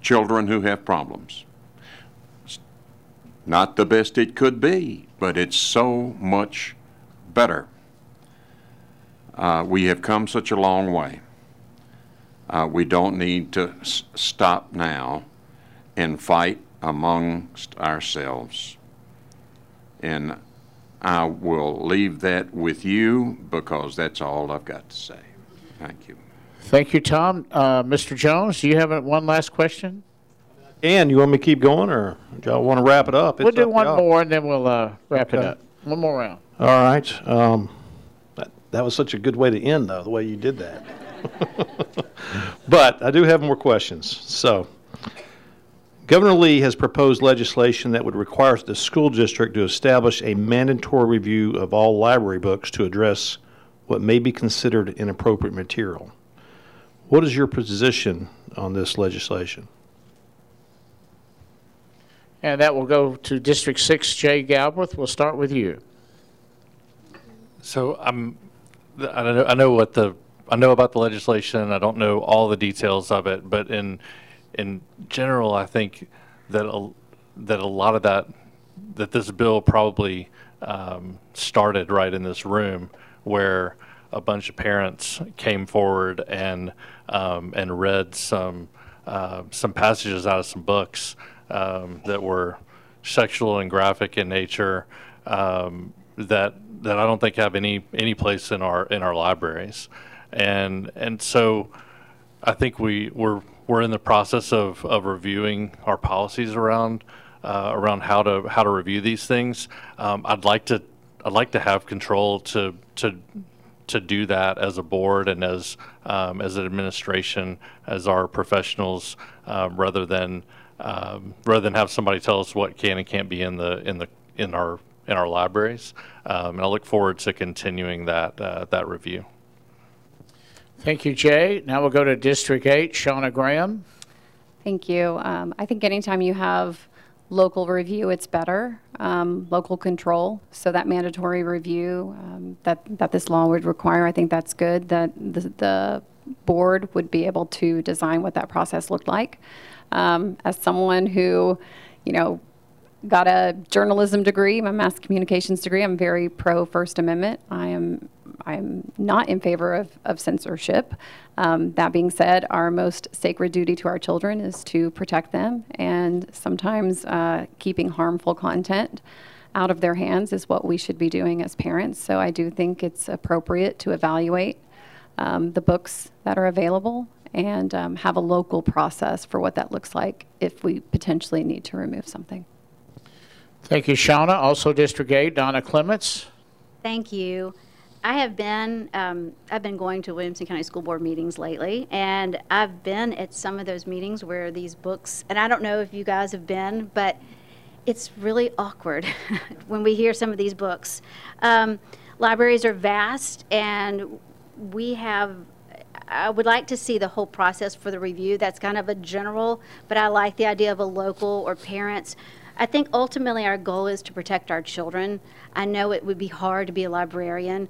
children who have problems. Not the best it could be, but it's so much better. Uh, we have come such a long way. Uh, We don't need to s- stop now and fight amongst ourselves. And I will leave that with you because that's all I've got to say. Thank you. Thank you, Tom. Uh, Mr. Jones, do you have a- one last question? And you want me to keep going, or do y'all want to wrap it up? We'll do up one more, and then we'll uh, wrap it up. One more round. All right. Um, that, that was such a good way to end, though, the way you did that. but I do have more questions. So, Governor Lee has proposed legislation that would require the school district to establish a mandatory review of all library books to address what may be considered inappropriate material. What is your position on this legislation? And that will go to District 6, Jay Galbraith. We'll start with you. So I'm, I know, I know what the, I know about the legislation. I don't know all the details of it, but in, in general, I think that a, that a lot of that, that this bill probably um, started right in this room where a bunch of parents came forward and, um, and read some, uh, some passages out of some books um, that were sexual and graphic in nature um, that that I don't think have any any place in our in our libraries, and and so I think we we're we're in the process of, of reviewing our policies around uh, around how to how to review these things. Um, I'd like to I'd like to have control to to to do that as a board and as um, as an administration as our professionals um, rather than um, rather than have somebody tell us what can and can't be in the in the in our in our libraries. Um, and I look forward to continuing that uh, that review. Thank you, Jay. Now we'll go to District 8, Shauna Graham. Thank you. Um, I think anytime you have local review, it's better, um, local control. So that mandatory review um, that, that this law would require, I think that's good, that the, the board would be able to design what that process looked like. Um, as someone who, you know, got a journalism degree, my mass communications degree. I'm very pro First Amendment. I am I'm not in favor of, of censorship. Um, that being said, our most sacred duty to our children is to protect them, and sometimes uh, keeping harmful content out of their hands is what we should be doing as parents. So I do think it's appropriate to evaluate um, the books that are available and um, have a local process for what that looks like if we potentially need to remove something. Thank you, Shauna. Also, District 8, Donna Clements. Thank you. I have been, um, I've been going to Williamson County School Board meetings lately, and I've been at some of those meetings where these books, and I don't know if you guys have been, but it's really awkward when we hear some of these books. Um, libraries are vast, and we have, I would like to see the whole process for the review. That's kind of a general, but I like the idea of a local or parents. I think ultimately our goal is to protect our children. I know it would be hard to be a librarian.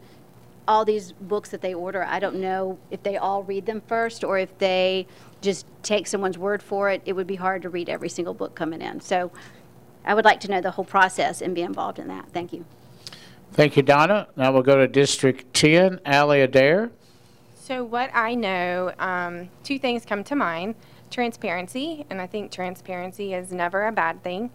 All these books that they order, I don't know if they all read them first or if they just take someone's word for it. It would be hard to read every single book coming in. So I would like to know the whole process and be involved in that. Thank you. Thank you, Donna. Now we'll go to District 10, Allie Adair. So, what I know, um, two things come to mind transparency, and I think transparency is never a bad thing.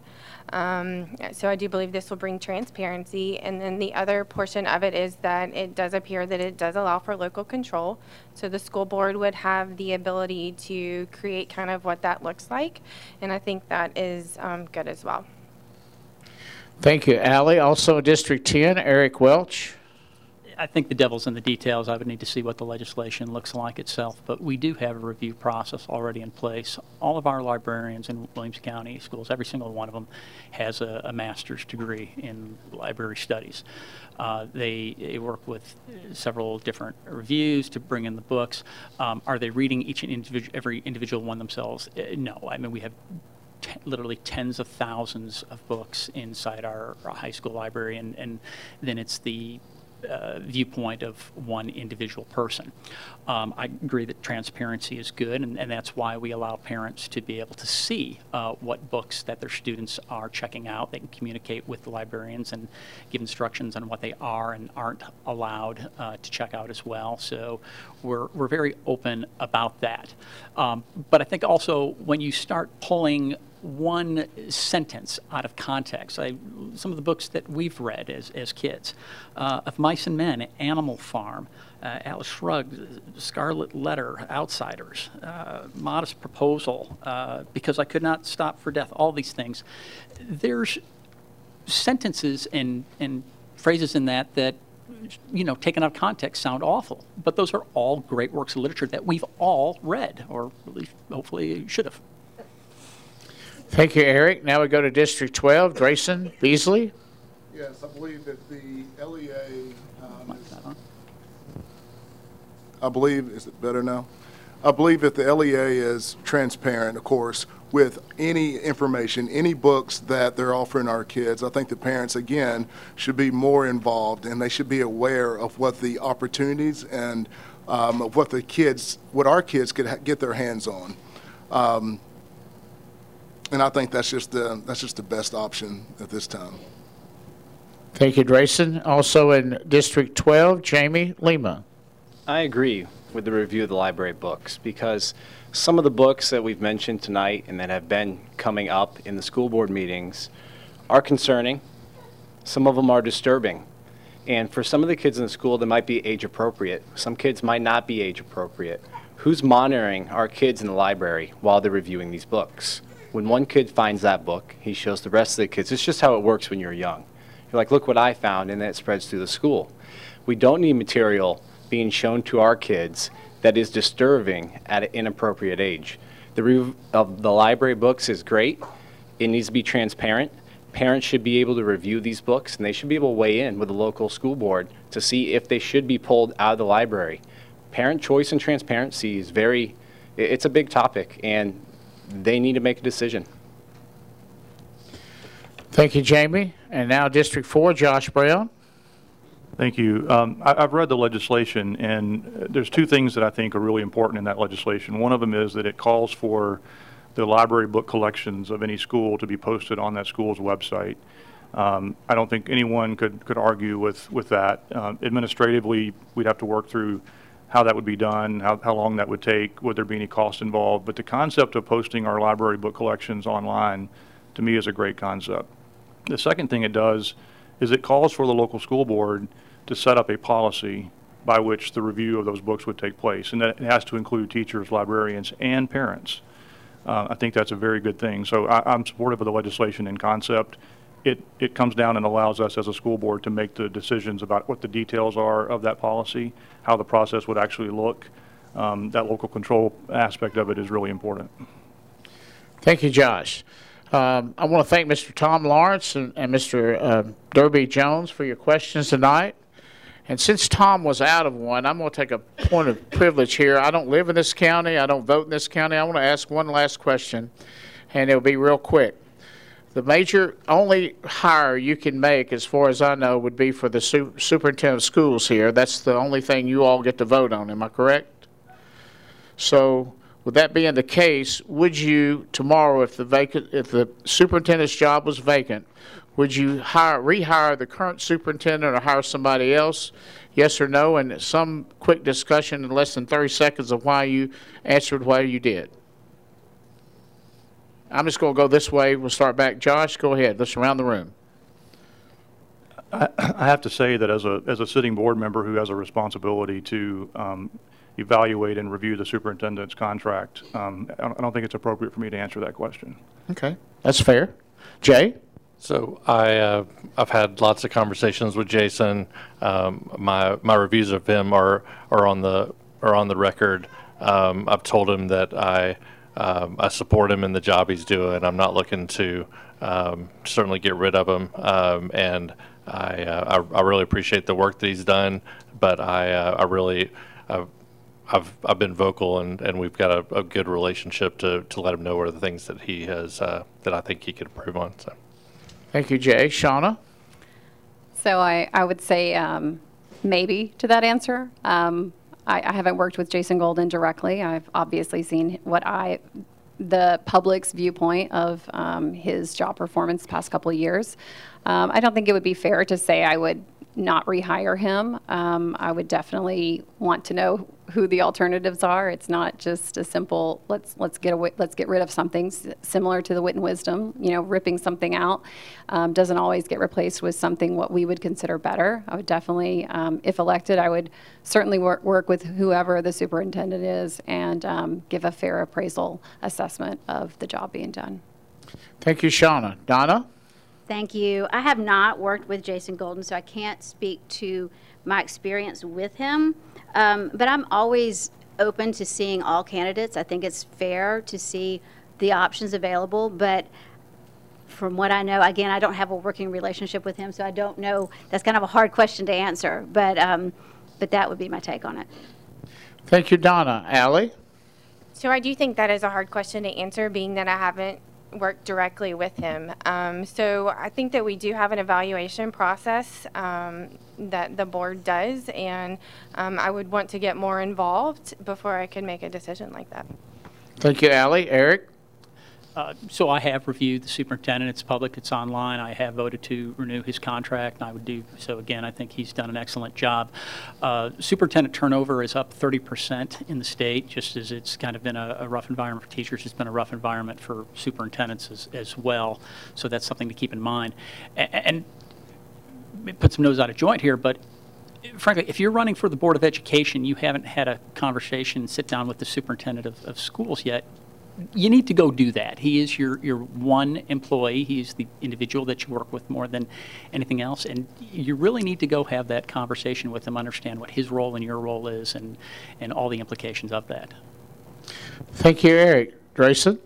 Um, so, I do believe this will bring transparency. And then the other portion of it is that it does appear that it does allow for local control. So, the school board would have the ability to create kind of what that looks like. And I think that is um, good as well. Thank you, Allie. Also, District 10, Eric Welch. I think the devil's in the details. I would need to see what the legislation looks like itself, but we do have a review process already in place. All of our librarians in Williamson County schools, every single one of them, has a, a master's degree in library studies. Uh, they, they work with several different reviews to bring in the books. Um, are they reading each individual, every individual one themselves? Uh, no. I mean, we have literally tens of thousands of books inside our, our high school library, and, and then it's the uh, viewpoint of one individual person. Um, I agree that transparency is good, and, and that's why we allow parents to be able to see uh, what books that their students are checking out. They can communicate with the librarians and give instructions on what they are and aren't allowed uh, to check out as well. So we're, we're very open about that. Um, but I think also when you start pulling one sentence out of context. I, some of the books that we've read as, as kids uh, of Mice and Men, Animal Farm, uh, Atlas Shrugged, Scarlet Letter, Outsiders, uh, Modest Proposal, uh, Because I Could Not Stop for Death, all these things. There's sentences and, and phrases in that that you know, taken out of context, sound awful. But those are all great works of literature that we've all read, or at least hopefully should have. Thank you, Eric. Now we go to District 12, Drayson Beasley. Yes, I believe that the LEA, um, is, I believe, is it better now? I believe that the LEA is transparent, of course, with any information, any books that they're offering our kids. I think the parents, again, should be more involved and they should be aware of what the opportunities and um, of what the kids, what our kids could ha- get their hands on. Um, and I think that's just the that's just the best option at this time. Thank you, Grayson. Also in District 12, Jamie Lima. I agree with the review of the library books because some of the books that we've mentioned tonight and that have been coming up in the school board meetings are concerning. Some of them are disturbing. And for some of the kids in the school, they might be age appropriate. Some kids might not be age appropriate. Who's monitoring our kids in the library while they're reviewing these books? When one kid finds that book, he shows the rest of the kids. It's just how it works when you're young. You're like, look what I found, and then it spreads through the school. We don't need material being shown to our kids that is disturbing at an inappropriate age. The review of the library books is great. It needs to be transparent. Parents should be able to review these books, and they should be able to weigh in with the local school board to see if they should be pulled out of the library. Parent choice and transparency is very, it's a big topic, and they need to make a decision. Thank you, Jamie. And now District 4, Josh Brown. Thank you. Um, I, have read the legislation, and there's two things that I think are really important in that legislation. One of them is that it calls for the library book collections of any school to be posted on that school's website. Um, I don't think anyone could, could argue with, with that. Uh, administratively, we'd have to work through how that would be done, how, how long that would take, would there be any cost involved. But the concept of posting our library book collections online, to me, is a great concept. The second thing it does is it calls for the local school board to set up a policy by which the review of those books would take place. And that has to include teachers, librarians, and parents. Uh, I think that's a very good thing. So I, I'm supportive of the legislation in concept. It, it comes down and allows us as a school board to make the decisions about what the details are of that policy, how the process would actually look. Um, that local control aspect of it is really important. Thank you, Josh. Um, I want to thank Mr. Tom Lawrence and, and Mr. Uh, Derby Jones for your questions tonight. And since Tom was out of one, I'm going to take a point of privilege here. I don't live in this county. I don't vote in this county. I want to ask one last question, and it'll be real quick. The major only hire you can make, as far as I know, would be for the su superintendent of schools here. That's the only thing you all get to vote on. Am I correct? So, with that being the case, would you tomorrow, if the vacant, if the superintendent's job was vacant, would you hire, rehire the current superintendent or hire somebody else? Yes or no? And some quick discussion in less than 30 seconds of why you answered why you did. I'm just going to go this way. We'll start back. Josh, go ahead. Let's around the room. I, I have to say that as a, as a sitting board member who has a responsibility to um, evaluate and review the superintendent's contract, um, I don't think it's appropriate for me to answer that question. Okay, that's fair. Jay? So I, uh, I've had lots of conversations with Jason. Um, my my reviews of him are are on the are on the record. Um, I've told him that I um, I support him in the job he's doing. I'm not looking to um, certainly get rid of him, um, and I, uh, I, I really appreciate the work that he's done. But I uh, I really I've, I've I've been vocal and, and we've got a, a good relationship to, to let him know what are the things that he has uh, that I think he could improve on. So. Thank you, Jay. Shauna? So I, I would say um, maybe to that answer. Um, I, I haven't worked with Jason Golden directly. I've obviously seen what I, the public's viewpoint of um, his job performance the past couple years. Um, I don't think it would be fair to say I would not rehire him. Um, I would definitely want to know who the alternatives are. It's not just a simple let's let's get away, let's get rid of something similar to the wit and wisdom. You know, ripping something out um, doesn't always get replaced with something what we would consider better. I would definitely, um, if elected, I would certainly work work with whoever the superintendent is and um, give a fair appraisal assessment of the job being done. Thank you, Shauna. Donna? Thank you. I have not worked with Jason Golden, so I can't speak to my experience with him. Um, but I'm always open to seeing all candidates. I think it's fair to see the options available. But from what I know, again, I don't have a working relationship with him, so I don't know. That's kind of a hard question to answer. But um, but that would be my take on it. Thank you, Donna. Allie? So I do think that is a hard question to answer, being that I haven't worked directly with him. Um, so I think that we do have an evaluation process um, that the board does, and um, I would want to get more involved before I could make a decision like that. Thank you, Allie. Eric? Uh, So I have reviewed the superintendent, it's public, it's online, I have voted to renew his contract, and I would do, so again, I think he's done an excellent job. Uh, Superintendent turnover is up 30% in the state, just as it's kind of been a a rough environment for teachers, it's been a rough environment for superintendents as, as well, so that's something to keep in mind. And it puts some nose out of joint here, but frankly, if you're running for the Board of Education, you haven't had a conversation, sit down with the superintendent of, of schools yet, you need to go do that. He is your, your one employee. He's the individual that you work with more than anything else. And you really need to go have that conversation with him, understand what his role and your role is, and, and all the implications of that. Thank you, Eric. Grayson?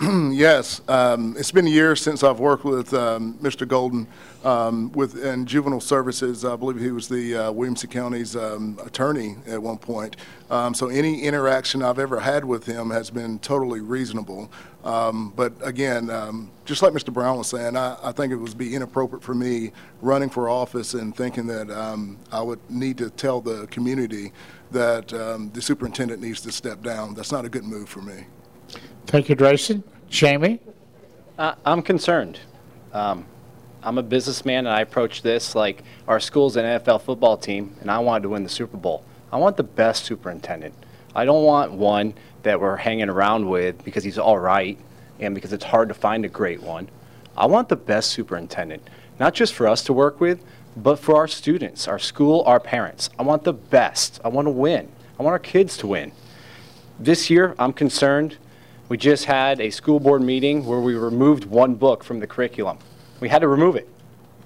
Yes, um, it's been years since I've worked with um, Mr. Golden um, with, in juvenile services. I believe he was the uh, Williamson County's um, attorney at one point. Um, So any interaction I've ever had with him has been totally reasonable. Um, But again, just like Mr. Brown was saying, I, I think it would be inappropriate for me running for office and thinking that I would need to tell the community that the superintendent needs to step down. That's not a good move for me. Thank you, Grayson. Jamie? Uh, I'm concerned. Um, I'm a businessman, and I approach this like our school's an NFL football team, and I wanted to win the Super Bowl. I want the best superintendent. I don't want one that we're hanging around with because he's all right and because it's hard to find a great one. I want the best superintendent, not just for us to work with, but for our students, our school, our parents. I want the best. I want to win. I want our kids to win. This year, I'm concerned. We just had a school board meeting where we removed one book from the curriculum. We had to remove it.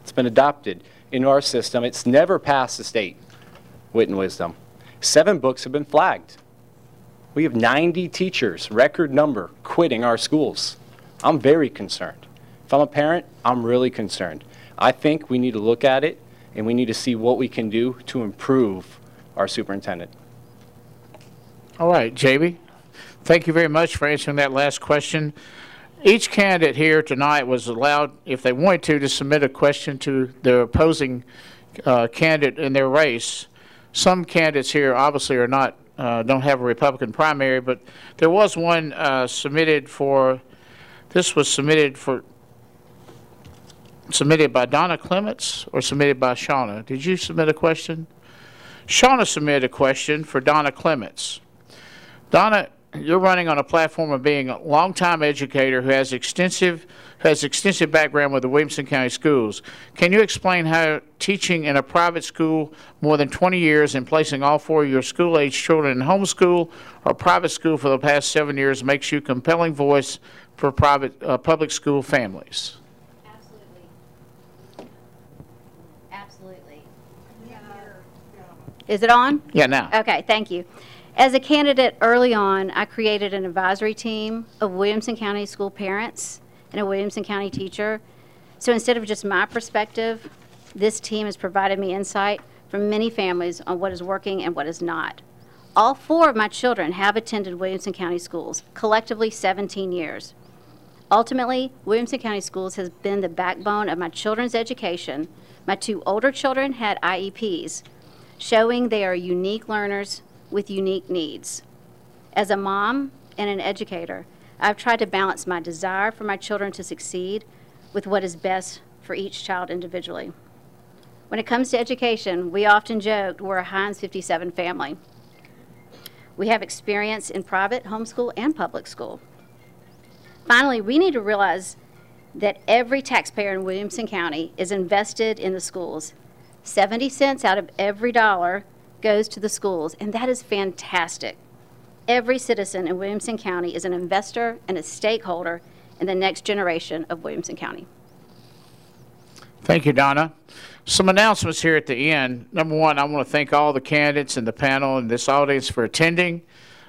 It's been adopted into our system. It's never passed the state, Wit and Wisdom. Seven books have been flagged. We have 90 teachers, record number, quitting our schools. I'm very concerned. If I'm a parent, I'm really concerned. I think we need to look at it and we need to see what we can do to improve our superintendent. All right, JB. Thank you very much for answering that last question. Each candidate here tonight was allowed, if they wanted to, to submit a question to the opposing uh, candidate in their race. Some candidates here obviously are not, uh, don't have a Republican primary, but there was one uh, submitted for, this was submitted for, submitted by Donna Clements or submitted by Shauna? Did you submit a question? Shauna submitted a question for Donna Clements. Donna, you're running on a platform of being a longtime educator who has extensive has extensive background with the Williamson County Schools. Can you explain how teaching in a private school more than 20 years and placing all four of your school-age children in homeschool or private school for the past seven years makes you a compelling voice for private uh, public school families? Absolutely. Absolutely. Is it on? Yeah, now. Okay, thank you. As a candidate early on, I created an advisory team of Williamson County school parents and a Williamson County teacher. So instead of just my perspective, this team has provided me insight from many families on what is working and what is not. All four of my children have attended Williamson County schools, collectively 17 years. Ultimately, Williamson County Schools has been the backbone of my children's education. My two older children had IEPs, showing they are unique learners with unique needs. As a mom and an educator, I've tried to balance my desire for my children to succeed with what is best for each child individually. When it comes to education, we often joked we're a Heinz 57 family. We have experience in private, homeschool, and public school. Finally, we need to realize that every taxpayer in Williamson County is invested in the schools. 70 cents out of every dollar goes to the schools, and that is fantastic. Every citizen in Williamson County is an investor and a stakeholder in the next generation of Williamson County. Thank you, Donna. Some announcements here at the end. Number one, I want to thank all the candidates and the panel and this audience for attending.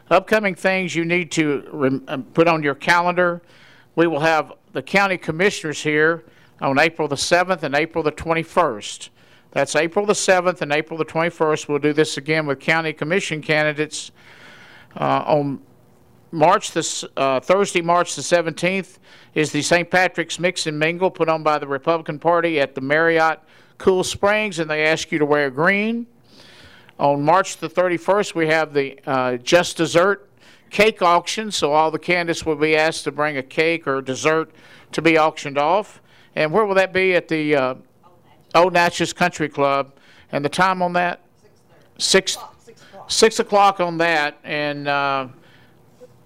Upcoming things you need to uh, put on your calendar. We will have the county commissioners here on April the 7th and April the 21st. That's April the 7th and April the 21st. We'll do this again with county commission candidates uh, on March the uh, Thursday, March the 17th is the St. Patrick's Mix and Mingle put on by the Republican Party at the Marriott Cool Springs, and they ask you to wear green. On March the 31st, we have the uh, Just Dessert cake auction, so all the candidates will be asked to bring a cake or dessert to be auctioned off. And where will that be? At the uh, Old Natchez Country Club. And the time on that? Six. Six o'clock on that, and uh,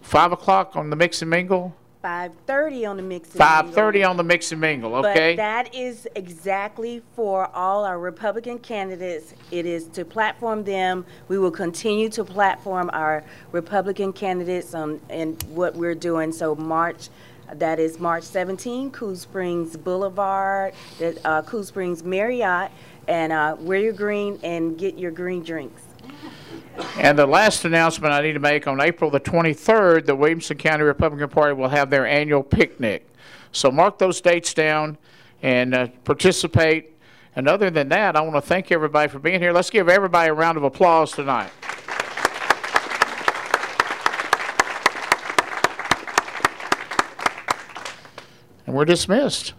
five o'clock on the Mix and Mingle. 5:30 on the mix. and Five mingle. thirty on the Mix and Mingle. Okay. But that is exactly for all our Republican candidates. It is to platform them. We will continue to platform our Republican candidates on, and what we're doing. So March, that is March 17, Cool Springs Boulevard, that, uh, Cool Springs Marriott, and, uh, wear your green and get your green drinks. And the last announcement I need to make, on April the 23rd, the Williamson County Republican Party will have their annual picnic. So mark those dates down and uh, participate. And other than that, I want to thank everybody for being here. Let's give everybody a round of applause tonight. And we're dismissed.